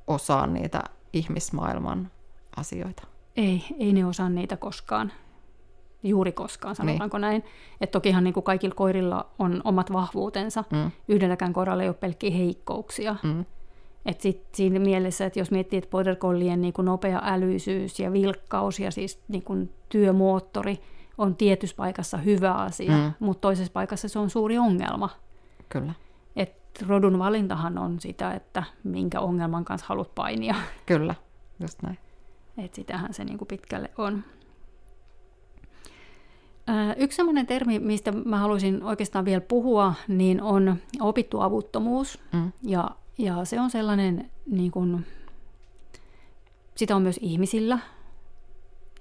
osaa niitä ihmismaailman asioita. Ei, ei ne osaa niitä koskaan. Juuri koskaan, sanotaanko niin. näin. Että tokihan niin kuin kaikilla koirilla on omat vahvuutensa. Mm. Yhdelläkään koiralla ei ole pelkkiä heikkouksia. Mm. Et sit siinä mielessä, että jos miettii, että border collien niin kuin nopea älyisyys ja vilkkaus ja siis niin kuin työmoottori on tietyssä paikassa hyvä asia, mm. mutta toisessa paikassa se on suuri ongelma. Kyllä. Et rodun valintahan on sitä, että minkä ongelman kanssa haluat painia. Kyllä, just näin. Et sitähän se niin kuin pitkälle on. Yksi sellainen termi, mistä mä haluaisin oikeastaan vielä puhua, niin on opittu avuttomuus. Mm. Ja ja se on sellainen, niin kuin, sitä on myös ihmisillä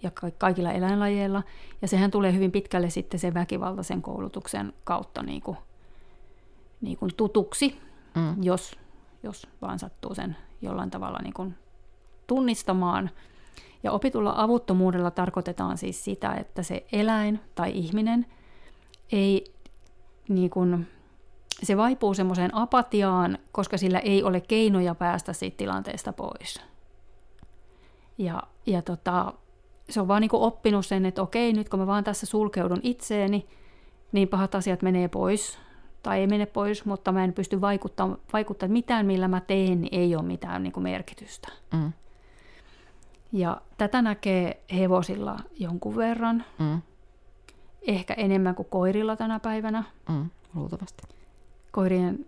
ja kaikilla eläinlajeilla. Ja sehän tulee hyvin pitkälle sitten sen väkivaltaisen koulutuksen kautta niin kuin, niin kuin tutuksi, mm. jos, jos vaan sattuu sen jollain tavalla niin kuin tunnistamaan. Ja opitulla avuttomuudella tarkoitetaan siis sitä, että se eläin tai ihminen ei niin kuin, se vaipuu semmoiseen apatiaan, koska sillä ei ole keinoja päästä siitä tilanteesta pois. Ja, ja tota, se on vaan niin oppinut sen, että okei, nyt kun mä vaan tässä sulkeudun itseeni, niin pahat asiat menee pois. Tai ei mene pois, mutta mä en pysty vaikuttamaan, vaikuttaa mitään, millä mä teen, niin ei ole mitään niin merkitystä. Mm. Ja tätä näkee hevosilla jonkun verran. Mm. Ehkä enemmän kuin koirilla tänä päivänä. Mm, luultavasti koirien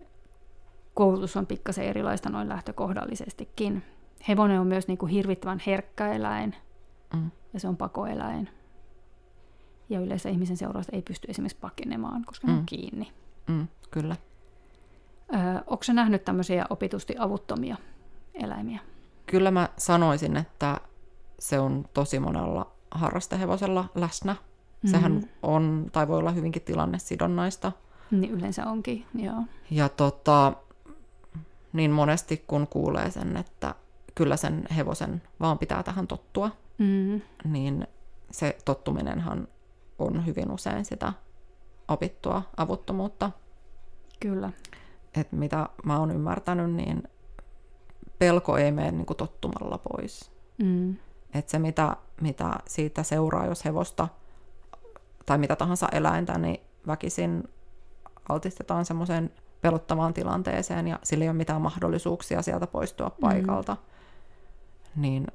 koulutus on pikkasen erilaista noin lähtökohdallisestikin. Hevonen on myös niin kuin hirvittävän herkkä eläin mm. ja se on pakoeläin. Ja yleensä ihmisen seurausta ei pysty esimerkiksi pakenemaan, koska mm. ne on mm. kiinni. Mm, kyllä. Öö, onko se nähnyt tämmöisiä opitusti avuttomia eläimiä? Kyllä mä sanoisin, että se on tosi monella harrastehevosella läsnä. Mm-hmm. Sehän on, tai voi olla hyvinkin tilannesidonnaista. Niin yleensä onkin, joo. Ja tota, niin monesti kun kuulee sen, että kyllä sen hevosen vaan pitää tähän tottua, mm. niin se tottuminenhan on hyvin usein sitä opittua avuttomuutta. Kyllä. Et mitä mä oon ymmärtänyt, niin pelko ei mene niin kuin tottumalla pois. Mm. Et se, mitä, mitä siitä seuraa, jos hevosta tai mitä tahansa eläintä, niin väkisin altistetaan semmoiseen pelottavaan tilanteeseen ja sillä ei ole mitään mahdollisuuksia sieltä poistua mm. paikalta, mm. niin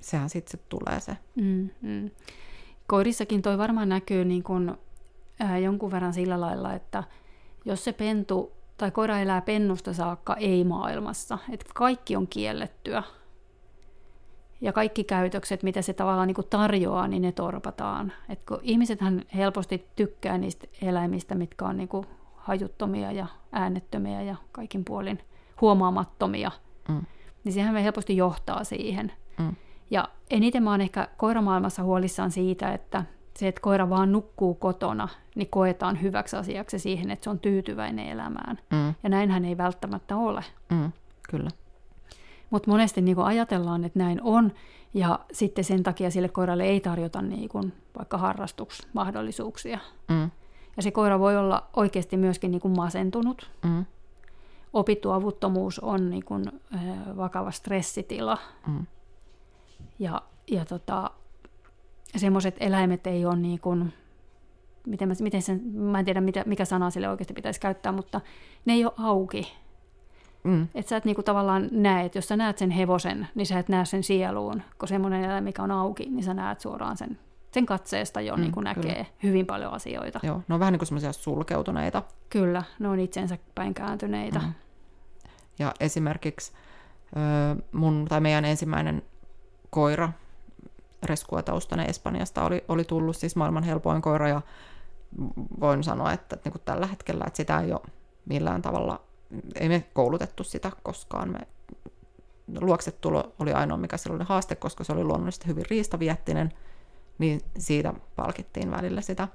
sehän sitten sit tulee se. Mm, mm. Koirissakin toi varmaan näkyy niin kun, äh, jonkun verran sillä lailla, että jos se pentu tai koira elää pennusta saakka ei-maailmassa, että kaikki on kiellettyä, ja kaikki käytökset, mitä se tavallaan niin kuin tarjoaa, niin ne torpataan. Et kun ihmisethän helposti tykkää niistä eläimistä, mitkä on niin kuin hajuttomia ja äänettömiä ja kaikin puolin huomaamattomia, mm. niin sehän me helposti johtaa siihen. Mm. Ja eniten mä oon ehkä koiramaailmassa huolissaan siitä, että se, että koira vaan nukkuu kotona, niin koetaan hyväksi asiaksi siihen, että se on tyytyväinen elämään. Mm. Ja näinhän ei välttämättä ole. Mm, kyllä. Mutta monesti niin ajatellaan, että näin on, ja sitten sen takia sille koiralle ei tarjota niin kuin vaikka harrastuksmahdollisuuksia. Mm. Ja se koira voi olla oikeasti myöskin niin kuin masentunut. Mm. Opittu avuttomuus on niin kuin, äh, vakava stressitila. Mm. Ja, ja tota, semmoiset eläimet ei ole niin kuin, miten mä, miten sen, mä en tiedä mitä, mikä sana sille oikeasti pitäisi käyttää, mutta ne ei ole auki Mm. Että sä et niinku tavallaan näe, että jos sä näet sen hevosen, niin sä et näe sen sieluun, kun semmoinen eläin, mikä on auki, niin sä näet suoraan sen, sen katseesta jo Mm, mm, niin näkee kyllä. hyvin paljon asioita. Joo, ne on vähän niin kuin semmoisia sulkeutuneita. Kyllä, ne on itsensä päin kääntyneitä. Mm. Ja esimerkiksi mun tai meidän ensimmäinen koira, reskuataustainen Espanjasta, oli, oli tullut siis maailman helpoin koira ja voin sanoa, että, että niin kuin tällä hetkellä että sitä ei ole millään tavalla, ei me koulutettu sitä koskaan. Me, luoksetulo oli ainoa, mikä sillä oli haaste, koska se oli luonnollisesti hyvin riistaviettinen, niin siitä palkittiin välillä sitä.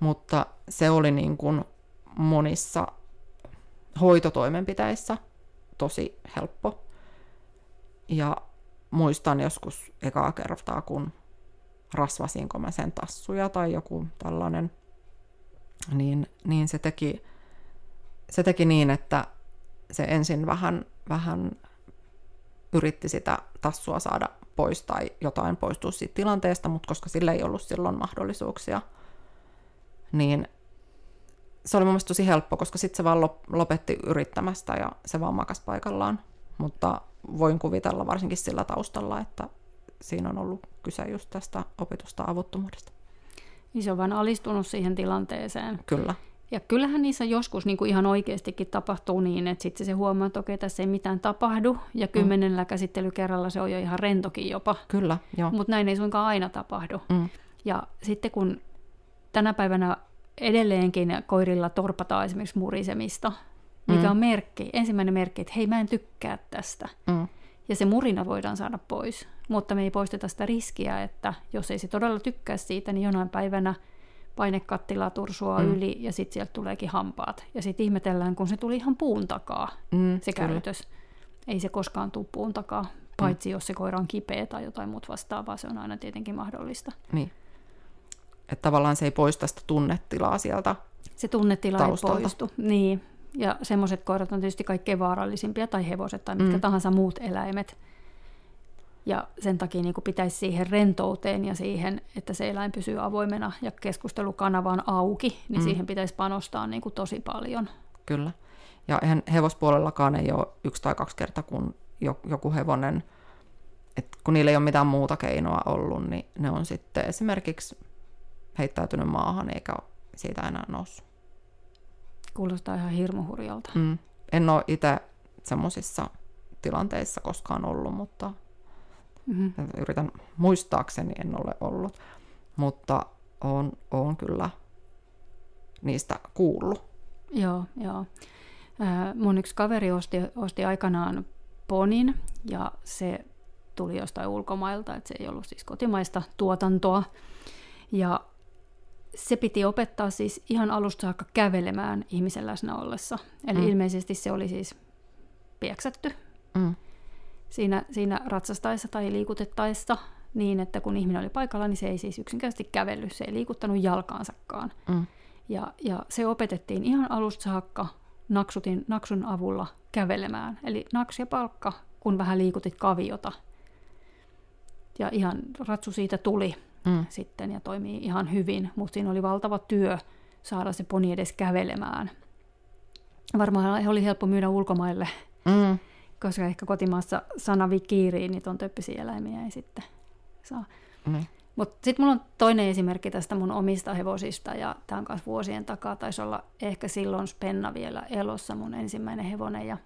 Mutta se oli niin kuin monissa hoitotoimenpiteissä tosi helppo. Ja muistan joskus ekaa kertaa, kun rasvasinko mä sen tassuja tai joku tällainen, niin, niin se, teki, se teki niin, että se ensin vähän, vähän yritti sitä tassua saada pois tai jotain poistua siitä tilanteesta, mutta koska sillä ei ollut silloin mahdollisuuksia, niin se oli mun mielestä tosi helppo, koska sitten se vaan lop- lopetti yrittämästä ja se vaan makas paikallaan. Mutta voin kuvitella varsinkin sillä taustalla, että siinä on ollut kyse just tästä opitusta avuttomuudesta. Niin se on vaan alistunut siihen tilanteeseen. Kyllä, Ja kyllähän niissä joskus niin kuin ihan oikeastikin tapahtuu niin, että sitten se huomaa, että okei, tässä ei mitään tapahdu, ja kymmenellä käsittelykerralla se on jo ihan rentokin jopa. kyllä, joo. Mutta näin ei suinkaan aina tapahdu. Mm, Ja sitten kun tänä päivänä edelleenkin koirilla torpataan esimerkiksi murisemista, mikä Mm. on merkki, ensimmäinen merkki, että hei mä en tykkää tästä. mm, Ja se murina voidaan saada pois, mutta me ei poisteta sitä riskiä, että jos ei se todella tykkää siitä, niin jonain päivänä painekattila tursuaa Mm. mm. yli ja sitten sieltä tuleekin hampaat. Ja sitten ihmetellään, kun se tuli ihan puun takaa, mm, se kyllä. käytös. Ei se koskaan tule puun takaa, paitsi jos se koira on kipeä tai jotain muuta vastaavaa, se on aina tietenkin mahdollista. Niin. Että tavallaan se ei poista sitä tunnetilaa sieltä. Se tunnetila Taustalta. ei poistu. Niin. Ja semmoiset koirat on tietysti kaikkein vaarallisimpia, tai hevoset tai mitkä Mm. tahansa muut eläimet. Ja sen takia niin kuin pitäisi siihen rentouteen ja siihen, että se eläin pysyy avoimena ja keskustelukanava on auki, niin Mm. siihen pitäisi panostaa niin kuin tosi paljon. Kyllä. Ja eihän hevospuolellakaan ei ole yksi tai kaksi kertaa, kun jo- joku hevonen, että kun niillä ei ole mitään muuta keinoa ollut, niin ne on sitten esimerkiksi heittäytynyt maahan eikä ole siitä enää noussut. Kuulostaa ihan hirmuhurjalta. Mm. En ole itse semmoisissa tilanteissa koskaan ollut, mutta Mm-hmm. yritän muistaakseni en ole ollut. Mutta on, on kyllä niistä kuullut. Joo, joo. Mun yksi kaveri osti, osti aikanaan ponin ja se tuli jostain ulkomailta, että se ei ollut siis kotimaista tuotantoa. Ja se piti opettaa siis ihan alusta saakka kävelemään ihmisen läsnä ollessa. Eli mm. ilmeisesti se oli siis pieksätty Mm. Siinä, siinä ratsastaessa tai liikutettaessa niin, että kun ihminen oli paikalla, niin se ei siis yksinkertaisesti kävellyt, se ei liikuttanut jalkaansakaan. Mm. Ja, ja se opetettiin ihan alusta saakka naksutin, naksun avulla kävelemään. Eli naks ja palkka, kun vähän liikutit kaviota. Ja ihan ratsu siitä tuli Mm. sitten ja toimii ihan hyvin, mutta siinä oli valtava työ saada se poni edes kävelemään. Varmaan oli helppo myydä ulkomaille, Mm. Koska ehkä kotimaassa sana vikiiriin, niin ton tyyppisiä eläimiä ei sitten saa. Niin. Mutta sitten mulla on toinen esimerkki tästä mun omista hevosista, ja tämä on myös vuosien takaa, taisi olla ehkä silloin Spenna vielä elossa, mun ensimmäinen hevonen. Ja,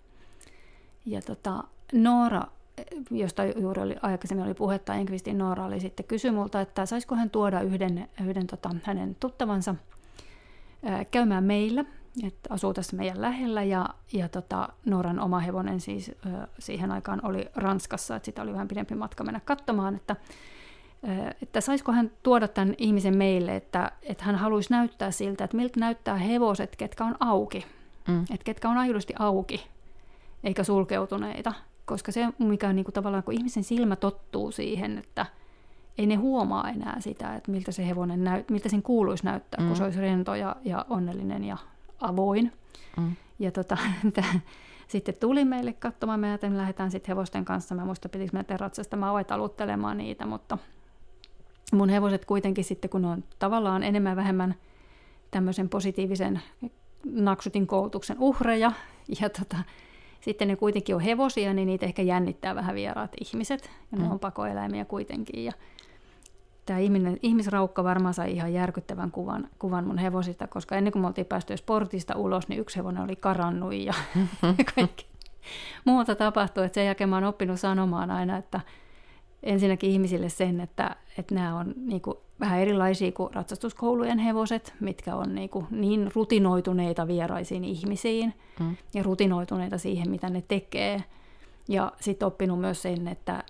ja tota, Noora, josta juuri oli, aikaisemmin oli puhetta, Enkvistin Noora oli sitten kysy multa, että saisiko hän tuoda yhden, yhden tota, hänen tuttavansa ää, käymään meillä, että asuu tässä meidän lähellä, ja, ja tota, Nooran oma hevonen siis ää, siihen aikaan oli Ranskassa, että sitä oli vähän pidempi matka mennä katsomaan, että Ö, että saisiko hän tuoda tämän ihmisen meille, että, että hän haluaisi näyttää siltä, että miltä näyttää hevoset, ketkä on auki, Mm. että ketkä on aidosti auki, eikä sulkeutuneita. Koska se, mikä on niin kuin tavallaan, kun ihmisen silmä tottuu siihen, että ei ne huomaa enää sitä, että miltä se hevonen näyt, miltä sen kuuluisi näyttää, Mm. kun se olisi rento ja, ja onnellinen ja avoin. Mm. Ja tota, tää- sitten tuli meille katsomaan, me ajattelin, lähdetään sitten hevosten kanssa. Mä muista, pitikö meidän ratsastamaan vai taluttelemaan niitä, mutta mun hevoset kuitenkin sitten, kun on tavallaan enemmän vähemmän tämmöisen positiivisen naksutin koulutuksen uhreja, ja tota, sitten ne kuitenkin on hevosia, niin niitä ehkä jännittää vähän vieraat ihmiset. Ja ne mm. on pakoeläimiä kuitenkin. Ja tämä ihminen, ihmisraukka varmaan sai ihan järkyttävän kuvan, kuvan mun hevosista, koska ennen kuin me oltiin päästy sportista ulos, niin yksi hevonen oli karannut ja kaikki muuta tapahtui. Että sen jälkeen mä oon oppinut sanomaan aina, että ensinnäkin ihmisille sen, että, että nämä on niin kuin vähän erilaisia kuin ratsastuskoulujen hevoset, mitkä on niin, kuin niin rutinoituneita vieraisiin ihmisiin mm. ja rutinoituneita siihen, mitä ne tekee. Ja sitten oppinut myös sen, että,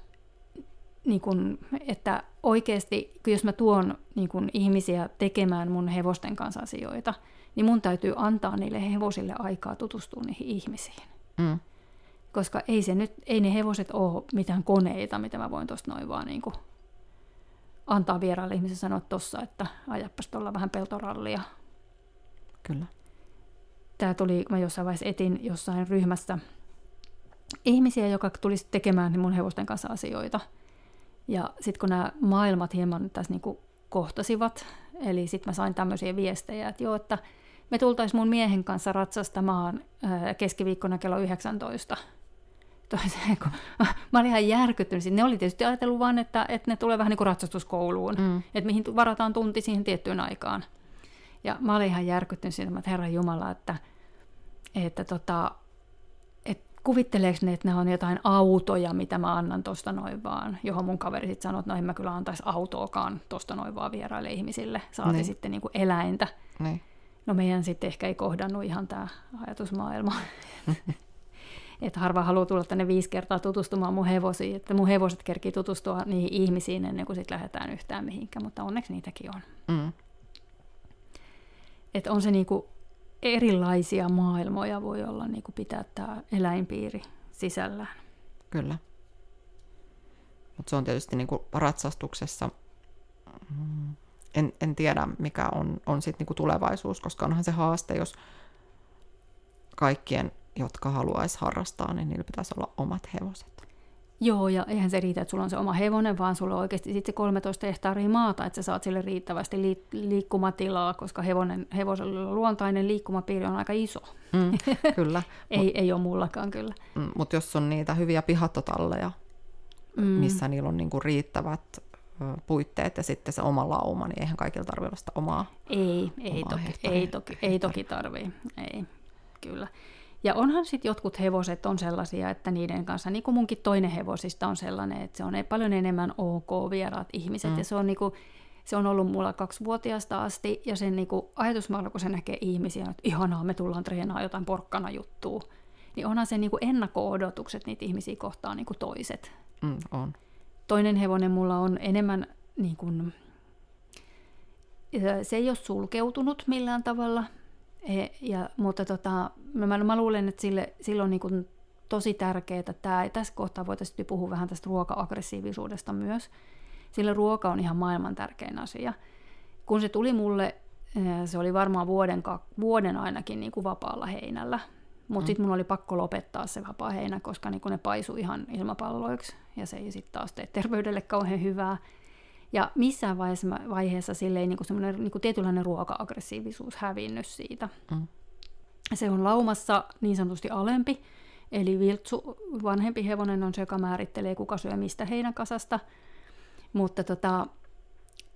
niin kun, että oikeasti, jos mä tuon niin kun ihmisiä tekemään mun hevosten kanssa asioita, niin mun täytyy antaa niille hevosille aikaa tutustua niihin ihmisiin. Mm. Koska ei, se nyt, ei ne hevoset ole mitään koneita, mitä mä voin tuosta noin vaan niin kuin antaa vieraalle ihmisen sanoa tuossa, että ajappas tuolla vähän peltorallia. Kyllä. Tämä tuli, mä jossain vaiheessa etin jossain ryhmässä ihmisiä, joka tulisi tekemään mun hevosten kanssa asioita. Ja sitten kun nämä maailmat hieman tässä niin kuin kohtasivat, eli sitten mä sain tämmöisiä viestejä, että joo, että me tultaisiin mun miehen kanssa ratsastamaan keskiviikkona kello 19 toiseen, kun mä olin ihan järkyttynyt. Ne oli tietysti ajatellut vaan, että, että ne tulee vähän niin kuin ratsastuskouluun, mm. että mihin varataan tunti siihen tiettyyn aikaan. Ja mä olin ihan järkyttynyt siitä, että Herran Jumala, että, että, tota, kuvitteleeko ne, että nämä on jotain autoja, mitä mä annan tuosta noin vaan, johon mun kaveri sitten sanoi, että no en mä kyllä antaisi autoakaan tuosta noin vaan vieraille ihmisille, saati niin. sitten niin kuin eläintä. Niin. No meidän sitten ehkä ei kohdannut ihan tämä ajatusmaailma. että harva haluaa tulla tänne viisi kertaa tutustumaan mun hevosiin, että mun hevoset kerkii tutustua niihin ihmisiin ennen kuin sitten lähdetään yhtään mihinkään, mutta onneksi niitäkin on. Mm. Että on se niinku erilaisia maailmoja voi olla niinku pitää tämä eläinpiiri sisällään. Kyllä. Mutta se on tietysti niinku ratsastuksessa, mm, en, en tiedä mikä on, on sitten niinku tulevaisuus, koska onhan se haaste, jos kaikkien jotka haluaisi harrastaa, niin niillä pitäisi olla omat hevoset. Joo, ja eihän se riitä, että sulla on se oma hevonen, vaan sulla on oikeasti sitten se 13 hehtaaria maata, että sä saat sille riittävästi li- liikkumatilaa, koska hevonen, hevosella luontainen liikkumapiiri on aika iso. Mm, kyllä. ei, ei ole mullakaan kyllä. Mm, Mutta jos on niitä hyviä pihattotalleja, mm. missä niillä on niinku riittävät puitteet ja sitten se oma lauma, niin eihän kaikilla tarvitse olla sitä omaa Ei, ei, omaa toki, ei, toki, ei toki tarvii, ei, kyllä. Ja onhan sitten jotkut hevoset on sellaisia, että niiden kanssa, niin kuin munkin toinen hevosista on sellainen, että se on paljon enemmän ok vieraat ihmiset. Mm. Ja se on, niin kuin, se on ollut mulla kaksivuotiaasta asti, ja sen niin kuin ajatusmaailma, kun se näkee ihmisiä, että ihanaa, me tullaan treenaamaan jotain porkkana juttua, niin onhan se niin kuin ennakko-odotukset niitä ihmisiä kohtaan niin kuin toiset. Mm, on. Toinen hevonen mulla on enemmän, niin kuin, se ei ole sulkeutunut millään tavalla, E, ja, mutta tota, mä, mä luulen, että sille, sille on niin kuin tosi tärkeää, että tämä, tässä kohtaa voitaisiin puhua vähän tästä ruoka-aggressiivisuudesta myös. Sillä ruoka on ihan maailman tärkein asia. Kun se tuli mulle, e, se oli varmaan vuoden, vuoden ainakin niin kuin vapaalla heinällä. Mutta mm. sitten mun oli pakko lopettaa se vapaa heinä, koska niin ne paisui ihan ilmapalloiksi. Ja se ei sitten taas tee terveydelle kauhean hyvää. Ja missään vaiheessa, vaiheessa sille ei niin kuin niin kuin tietynlainen ruoka-aggressiivisuus hävinnyt siitä. Mm. Se on laumassa niin sanotusti alempi, eli viltsu, vanhempi hevonen on se, joka määrittelee, kuka syö mistä heinäkasasta. Mutta tota,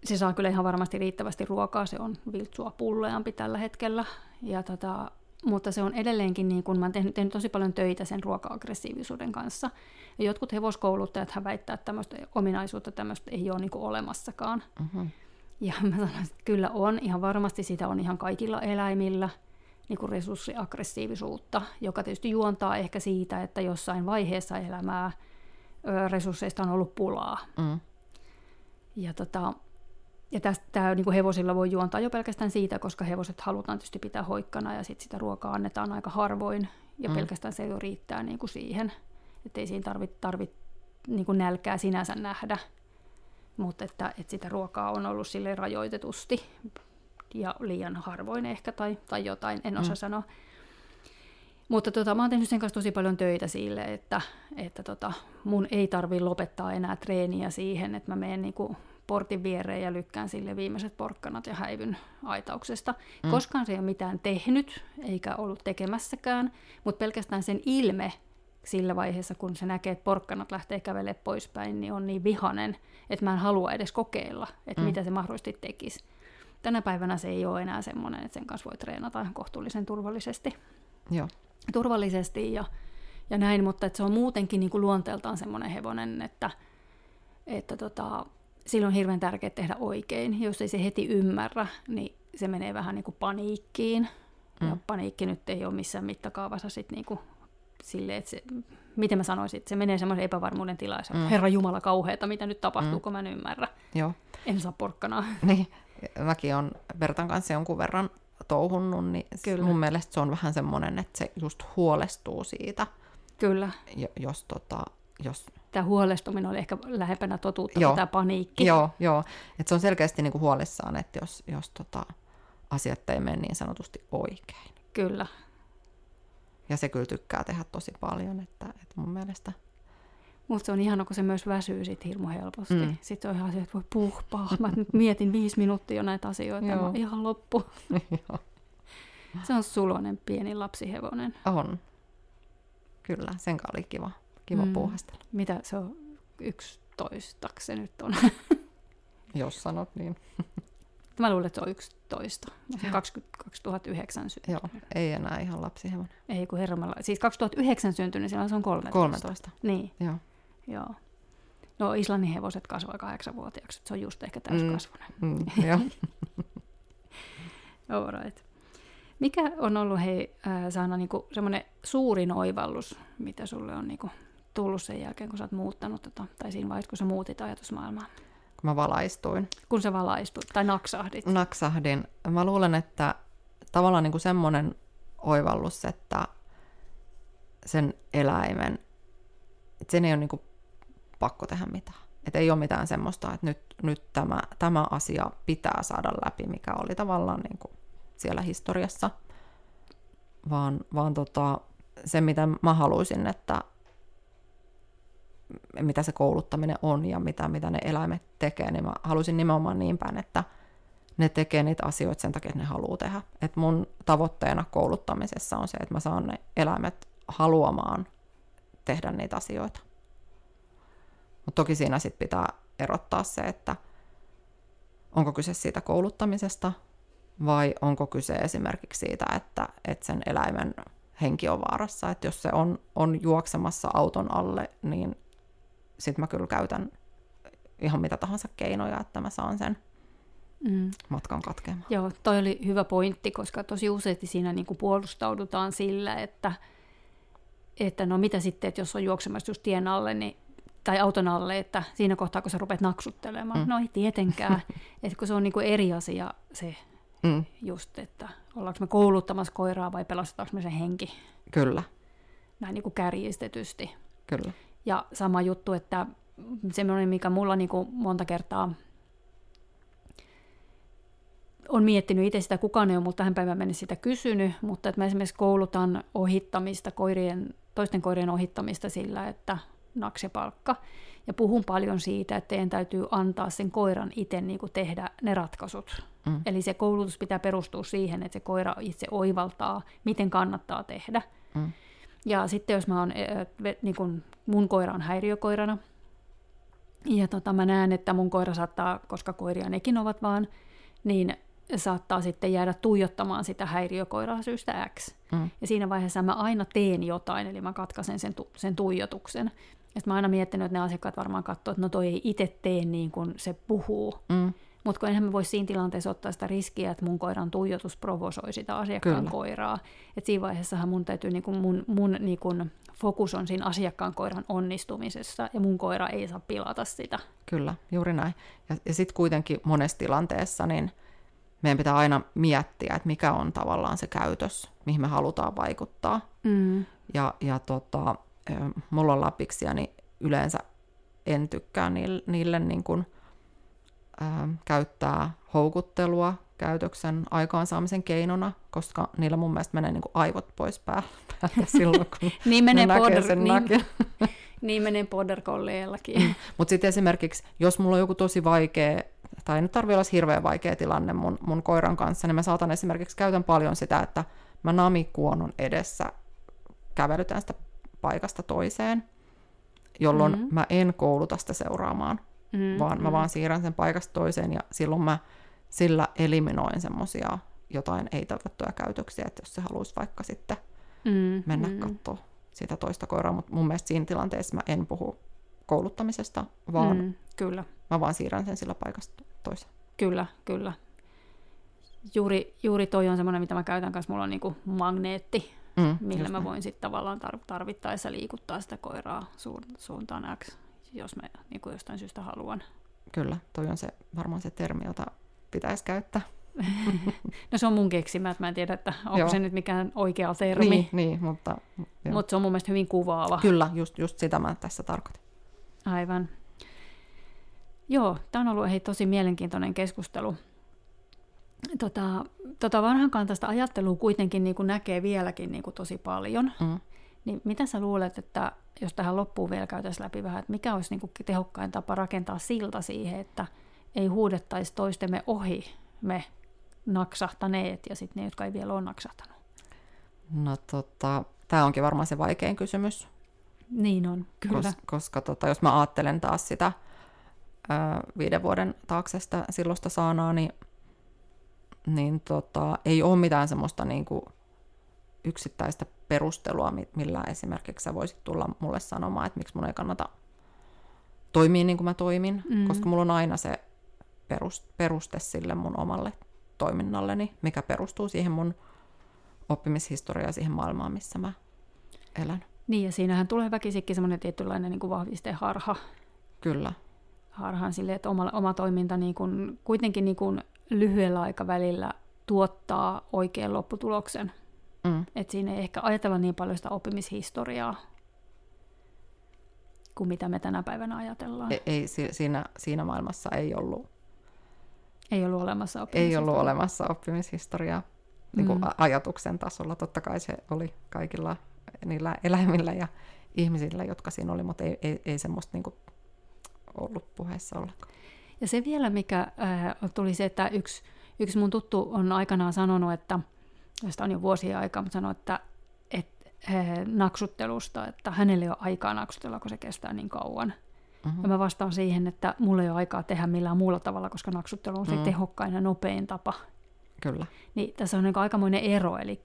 se saa kyllä ihan varmasti riittävästi ruokaa, se on viltsua pulleampi tällä hetkellä. Ja tota, mutta se on edelleenkin, niin kun mä oon tehnyt, tehnyt tosi paljon töitä sen ruoka-aggressiivisuuden kanssa. Ja jotkut hevoskouluttajat väittää, että tämmöistä ominaisuutta tämmöistä ei ole niin olemassakaan. Uh-huh. Ja mä sanoin, että kyllä on, ihan varmasti sitä on ihan kaikilla eläimillä niin kuin resurssiaggressiivisuutta, joka tietysti juontaa ehkä siitä, että jossain vaiheessa elämää resursseista on ollut pulaa. Uh-huh. Ja tota, ja tästä niin kuin hevosilla voi juontaa jo pelkästään siitä, koska hevoset halutaan tietysti pitää hoikkana ja sitten sitä ruokaa annetaan aika harvoin. Ja mm. pelkästään se jo riittää niin kuin siihen, että ei siinä tarvitse tarvit, niin kuin nälkää sinänsä nähdä. Mutta että, että sitä ruokaa on ollut sille rajoitetusti ja liian harvoin ehkä tai, tai jotain, en osaa mm. sanoa. Mutta tota, mä oon tehnyt sen kanssa tosi paljon töitä sille, että, että tota, mun ei tarvi lopettaa enää treeniä siihen, että mä menen niinku portin viereen ja lykkään sille viimeiset porkkanat ja häivyn aitauksesta. Mm. Koskaan se ei ole mitään tehnyt, eikä ollut tekemässäkään, mutta pelkästään sen ilme sillä vaiheessa, kun se näkee, että porkkanat lähtee kävelemään poispäin, niin on niin vihanen, että mä en halua edes kokeilla, että mm. mitä se mahdollisesti tekisi. Tänä päivänä se ei ole enää semmoinen, että sen kanssa voi treenata ihan kohtuullisen turvallisesti. Joo. Turvallisesti ja, ja näin, mutta että se on muutenkin niin kuin luonteeltaan semmoinen hevonen, että, että tota, silloin on hirveän tärkeää tehdä oikein. Jos ei se heti ymmärrä, niin se menee vähän niin kuin paniikkiin. Mm. Ja paniikki nyt ei ole missään mittakaavassa sit niin kuin silleen, että se, miten mä sanoisin, että se menee semmoisen epävarmuuden tilaan, mm. Herra Jumala kauheata, mitä nyt tapahtuu, mm. kun mä en ymmärrä. Joo. En saa porkkanaa. Niin, mäkin on Bertan kanssa jonkun verran touhunnut, niin Kyllä. mun mielestä se on vähän semmoinen, että se just huolestuu siitä. Kyllä. Jos, tota, jos... Tämä huolestuminen oli ehkä lähempänä totuutta joo. tämä paniikki. Joo, joo. Et se on selkeästi niinku huolissaan, että jos, jos tota, asiat ei mene niin sanotusti oikein. Kyllä. Ja se kyllä tykkää tehdä tosi paljon, että, että mun mielestä... Musta se on ihana, kun se myös väsyy sit hirmu helposti. Mm. Sitten on ihan se, että voi puhpaa. Mä nyt mietin viisi minuuttia jo näitä asioita ja ihan loppu. se on sulonen pieni lapsihevonen. On. Kyllä, sen oli kiva, kiva mm. puuhastella. Mitä se on? Yksitoista se nyt on. Jos sanot niin. Mä luulen, että se on 11. 20, 2009 syntynyt. Joo, ei enää ihan lapsihevonen. Ei, kun herralla. Siis 2009 syntynyt, silloin se on 13. 13. Niin. Joo. Joo. No Islannin hevoset kasvaa kahdeksanvuotiaaksi, se on just ehkä täyskasvunen. Mm, mm, joo. All right. Mikä on ollut, hei äh, Saana, niin semmoinen suurin oivallus, mitä sulle on niin kuin, tullut sen jälkeen, kun sä oot muuttanut, tota, tai siinä vaiheessa, kun sä muutit ajatusmaailmaa? kun mä valaistuin. Kun sä valaistuit tai naksahdit? Naksahdin. Mä luulen, että tavallaan niin kuin semmoinen oivallus, että sen eläimen, että sen ei ole niin kuin pakko tehdä mitään. Että ei ole mitään semmoista, että nyt, nyt tämä, tämä asia pitää saada läpi, mikä oli tavallaan niin kuin siellä historiassa. Vaan, vaan tota, se, mitä mä haluaisin, että mitä se kouluttaminen on ja mitä, mitä ne eläimet tekee, niin mä haluaisin nimenomaan niin päin, että ne tekee niitä asioita sen takia, että ne haluaa tehdä. Et mun tavoitteena kouluttamisessa on se, että mä saan ne eläimet haluamaan tehdä niitä asioita. Mutta toki siinä sit pitää erottaa se, että onko kyse siitä kouluttamisesta vai onko kyse esimerkiksi siitä, että, että sen eläimen henki on vaarassa. Että jos se on, on juoksemassa auton alle, niin sitten mä kyllä käytän ihan mitä tahansa keinoja, että mä saan sen mm. matkan katkeamaan. Joo, toi oli hyvä pointti, koska tosi useasti siinä niin kuin puolustaudutaan sillä, että, että no mitä sitten, että jos on juoksemassa just tien alle, niin tai auton alle, että siinä kohtaa, kun sä rupeat naksuttelemaan. Mm. No ei tietenkään, että kun se on niin kuin eri asia se mm. just, että ollaanko me kouluttamassa koiraa vai pelastetaanko me sen henki. Kyllä. Näin niin kuin kärjistetysti. Kyllä. Ja sama juttu, että semmoinen, mikä mulla niin kuin monta kertaa on miettinyt itse sitä, kukaan ei ole multa tähän päivään mennessä sitä kysynyt, mutta että mä esimerkiksi koulutan ohittamista, koirien, toisten koirien ohittamista sillä, että naksepalkka. Ja puhun paljon siitä, että teidän täytyy antaa sen koiran itse niin kuin tehdä ne ratkaisut. Mm. Eli se koulutus pitää perustua siihen, että se koira itse oivaltaa, miten kannattaa tehdä. Mm. Ja sitten jos mä oon, niin kun mun koira on häiriökoirana, ja tota, mä näen, että mun koira saattaa, koska koiria nekin ovat vaan, niin saattaa sitten jäädä tuijottamaan sitä häiriökoiraa syystä X. Mm. Ja siinä vaiheessa mä aina teen jotain, eli mä katkaisen sen, tu- sen tuijotuksen. Ja mä aina miettinyt, että ne asiakkaat varmaan katsoo, että no toi ei itse tee niin kuin se puhuu. Mm. Mutta kun enhän mä voi siinä tilanteessa ottaa sitä riskiä, että mun koiran tuijotus provosoi sitä asiakkaan Kyllä. koiraa. Et siinä vaiheessahan mun täytyy, niin kun mun, mun niin kun fokus on siinä asiakkaan koiran onnistumisessa, ja mun koira ei saa pilata sitä. Kyllä, juuri näin. Ja, ja sitten kuitenkin monessa tilanteessa, niin meidän pitää aina miettiä, että mikä on tavallaan se käytös, mihin me halutaan vaikuttaa. Mm. Ja, ja tota, mulla on lapiksia, niin yleensä en tykkää niille, niille niin kuin käyttää houkuttelua käytöksen aikaansaamisen keinona, koska niillä mun mielestä menee niin kuin aivot pois päältä silloin, kun niin menee ne näkee sen niin, nakin. niin menee border colliellakin. Mutta sitten esimerkiksi, jos mulla on joku tosi vaikea, tai ei nyt tarvitse olla hirveän vaikea tilanne mun, mun koiran kanssa, niin mä saatan esimerkiksi, käytän paljon sitä, että mä namikuonun edessä kävelytän sitä paikasta toiseen, jolloin mm-hmm. mä en kouluta sitä seuraamaan, mm-hmm. vaan mä vaan siirrän sen paikasta toiseen, ja silloin mä sillä eliminoin semmoisia jotain ei-toivottuja käytöksiä, että jos se haluaisi vaikka sitten mm, mennä mm. katsoa sitä toista koiraa, mutta mun mielestä siinä tilanteessa mä en puhu kouluttamisesta, vaan mm, kyllä. mä vaan siirrän sen sillä paikasta toiseen. Kyllä, kyllä. Juuri, juuri toi on semmoinen, mitä mä käytän kanssa, mulla on niinku magneetti, mm, millä mä voin sitten tavallaan tarvittaessa liikuttaa sitä koiraa suuntaan X, jos mä niinku jostain syystä haluan. Kyllä, toi on se varmaan se termi, jota pitäisi käyttää. no se on mun keksimä, että mä en tiedä, että onko Joo. se nyt mikään oikea termi. Niin, niin mutta... Mutta se on mun mielestä hyvin kuvaava. Kyllä, just, just sitä mä tässä tarkoitin. Aivan. Joo, tämä on ollut hei, tosi mielenkiintoinen keskustelu. Tota, tota vanhankantaista ajattelua kuitenkin niin kuin näkee vieläkin niin kuin tosi paljon. Mm. Niin mitä sä luulet, että jos tähän loppuun vielä käytäisiin läpi vähän, että mikä olisi niin kuin tehokkain tapa rakentaa silta siihen, että ei huudettaisi toistemme ohi me naksahtaneet ja sitten ne, jotka ei vielä ole naksahtanut? No tota, tämä onkin varmaan se vaikein kysymys. Niin on, kyllä. Kos, koska tota, jos mä ajattelen taas sitä ö, viiden vuoden taaksesta silloista saanaa, niin, niin tota, ei ole mitään semmoista niin kuin yksittäistä perustelua, millä esimerkiksi sä voisit tulla mulle sanomaan, että miksi mun ei kannata toimia niin kuin mä toimin, mm. koska mulla on aina se peruste sille mun omalle toiminnalleni, mikä perustuu siihen mun oppimishistoriaan ja siihen maailmaan, missä mä elän. Niin, ja siinähän tulee väkisikin semmoinen tietynlainen niin kuin harha. Kyllä. Harhaan sille, että oma, oma toiminta niin kuin, kuitenkin niin kuin lyhyellä aikavälillä tuottaa oikean lopputuloksen. Mm. Että siinä ei ehkä ajatella niin paljon sitä oppimishistoriaa kuin mitä me tänä päivänä ajatellaan. Ei, ei siinä, siinä maailmassa ei ollut ei ollut olemassa oppimishistoriaa. Ei ollut olemassa oppimishistoriaa niin kuin mm. ajatuksen tasolla. Totta kai se oli kaikilla niillä eläimillä ja ihmisillä, jotka siinä oli, mutta ei, ei, ei semmoista niin kuin ollut puheessa ollenkaan. Ja se vielä, mikä äh, tuli se, että yksi, yksi mun tuttu on aikanaan sanonut, että, josta on jo vuosia aikaa, mutta sanoi, että, että äh, naksuttelusta, että hänelle ei ole aikaa naksutella, kun se kestää niin kauan. Mm-hmm. Ja mä vastaan siihen, että mulla ei ole aikaa tehdä millään muulla tavalla, koska naksuttelu on se mm. tehokkain ja nopein tapa. Kyllä. Niin tässä on niin aikamoinen ero, eli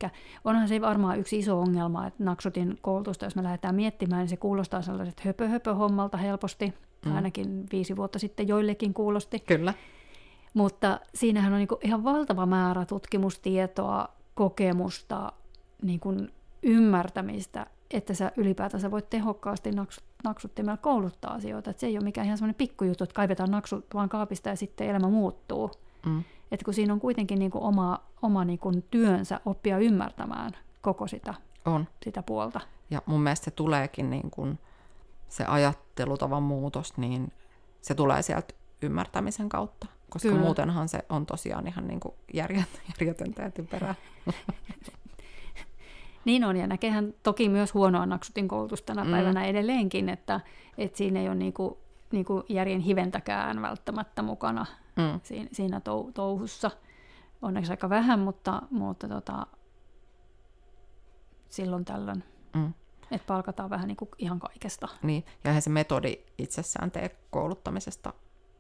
onhan se varmaan yksi iso ongelma, että naksutin koulutusta, jos me lähdetään miettimään, niin se kuulostaa sellaiset höpö-höpö-hommalta helposti, mm. ainakin viisi vuotta sitten joillekin kuulosti. Kyllä. Mutta siinähän on niin ihan valtava määrä tutkimustietoa, kokemusta, niin kuin ymmärtämistä, että sä ylipäätänsä voit tehokkaasti naksuttimella kouluttaa asioita. Että se ei ole mikään ihan semmoinen pikkujuttu, että kaivetaan naksut vaan kaapista ja sitten elämä muuttuu. Mm. Että kun siinä on kuitenkin niin kuin oma, oma niin kuin työnsä oppia ymmärtämään koko sitä, on. sitä puolta. Ja mun mielestä se tuleekin niin kuin se ajattelutavan muutos, niin se tulee sieltä ymmärtämisen kautta. Koska Kyllä. muutenhan se on tosiaan ihan niin kuin järjetöntä ja typerää. Niin on, ja näkehän toki myös huonoa naksutin koulutusta tänä mm. päivänä edelleenkin, että, että siinä ei ole niinku, niinku järjen hiventäkään välttämättä mukana mm. siinä, siinä tou, touhussa. Onneksi aika vähän, mutta, mutta tota, silloin tällöin. Mm. Että palkataan vähän niin kuin ihan kaikesta. Niin, ja eihän se metodi itsessään tee kouluttamisesta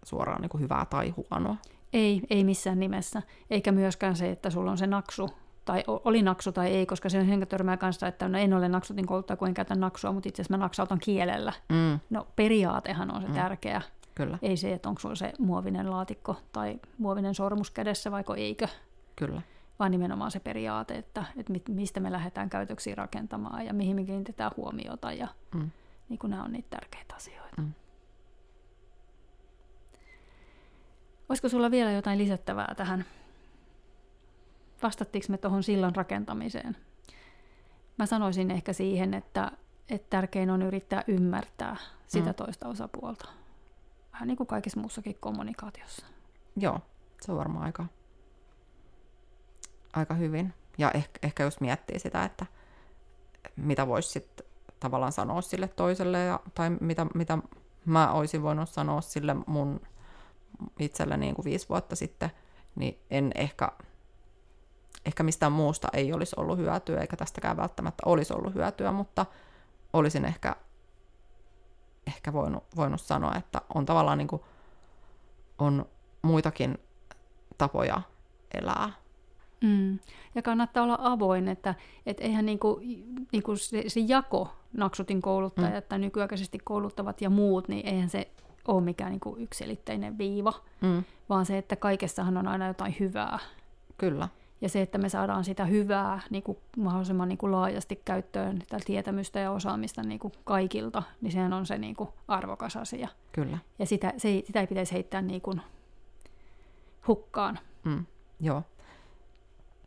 suoraan niin kuin hyvää tai huonoa. Ei, ei missään nimessä. Eikä myöskään se, että sulla on se naksu tai oli naksu tai ei, koska se on henkä törmää kanssa, että no en ole naksutin kouluttaja, kun en käytä naksua, mutta itse asiassa mä naksautan kielellä. Mm. No periaatehan on se mm. tärkeä. Kyllä. Ei se, että onko sulla se muovinen laatikko tai muovinen sormus kädessä vaiko eikö. Kyllä. Vaan nimenomaan se periaate, että, että mistä me lähdetään käytöksiä rakentamaan ja mihin me kiinnitetään huomiota. Ja mm. niin kuin nämä on niitä tärkeitä asioita. Mm. Olisiko sulla vielä jotain lisättävää tähän vastattiinko me tuohon sillan rakentamiseen? Mä sanoisin ehkä siihen, että, että tärkein on yrittää ymmärtää sitä mm. toista osapuolta. Vähän niin kuin kaikessa muussakin kommunikaatiossa. joo, se on varmaan aika, aika hyvin. Ja ehkä, ehkä jos miettii sitä, että mitä voisi sitten tavallaan sanoa sille toiselle, ja, tai mitä, mitä mä olisin voinut sanoa sille mun itselle niin kuin viisi vuotta sitten, niin en ehkä, ehkä mistään muusta ei olisi ollut hyötyä, eikä tästäkään välttämättä olisi ollut hyötyä, mutta olisin ehkä, ehkä voinut, voinut sanoa, että on tavallaan niin kuin, on muitakin tapoja elää. Mm. Ja kannattaa olla avoin, että et eihän niinku, niinku se, se jako, naksutin kouluttajat mm. tai nykyaikaisesti kouluttavat ja muut, niin eihän se ole mikään niinku yksiselitteinen viiva, mm. vaan se, että kaikessahan on aina jotain hyvää. Kyllä. Ja se, että me saadaan sitä hyvää niin kuin mahdollisimman niin kuin laajasti käyttöön, tätä tietämystä ja osaamista niin kuin kaikilta, niin sehän on se niin kuin arvokas asia. Kyllä. Ja sitä, se sitä ei pitäisi heittää niin kuin hukkaan. Mm, joo.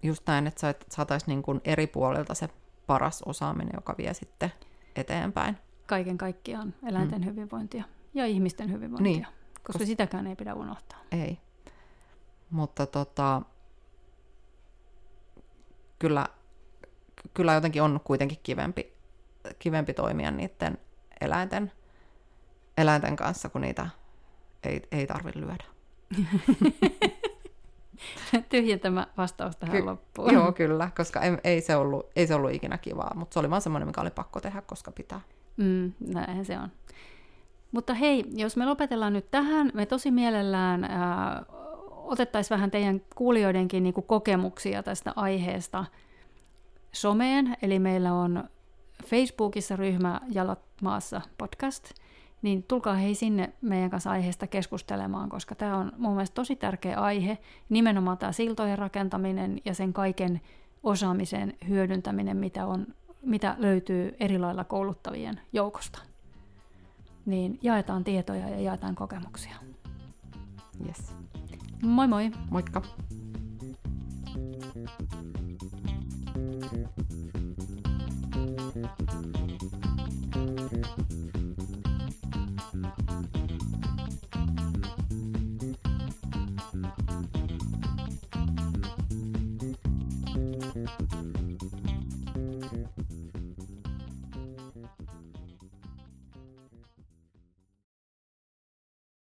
Just näin, että saataisiin niin kuin eri puolilta se paras osaaminen, joka vie sitten eteenpäin. Kaiken kaikkiaan eläinten mm. hyvinvointia ja ihmisten hyvinvointia, niin, koska kos... sitäkään ei pidä unohtaa. Ei. Mutta tota, kyllä, kyllä jotenkin on kuitenkin kivempi, kivempi toimia niiden eläinten, eläinten kanssa, kun niitä ei, ei tarvitse lyödä. Tyhjentämä vastaus tähän Ky- loppuun. Joo, kyllä, koska ei, ei, se ollut, ei se ollut ikinä kivaa, mutta se oli vaan semmoinen, mikä oli pakko tehdä, koska pitää. Mm, näinhän se on. Mutta hei, jos me lopetellaan nyt tähän, me tosi mielellään ää, otettaisiin vähän teidän kuulijoidenkin niin kokemuksia tästä aiheesta someen. Eli meillä on Facebookissa ryhmä Jalat maassa podcast, niin tulkaa hei sinne meidän kanssa aiheesta keskustelemaan, koska tämä on mun mielestä tosi tärkeä aihe, nimenomaan tämä siltojen rakentaminen ja sen kaiken osaamisen hyödyntäminen, mitä, on, mitä löytyy eri lailla kouluttavien joukosta niin jaetaan tietoja ja jaetaan kokemuksia. Yes. Moi moi! Moikka!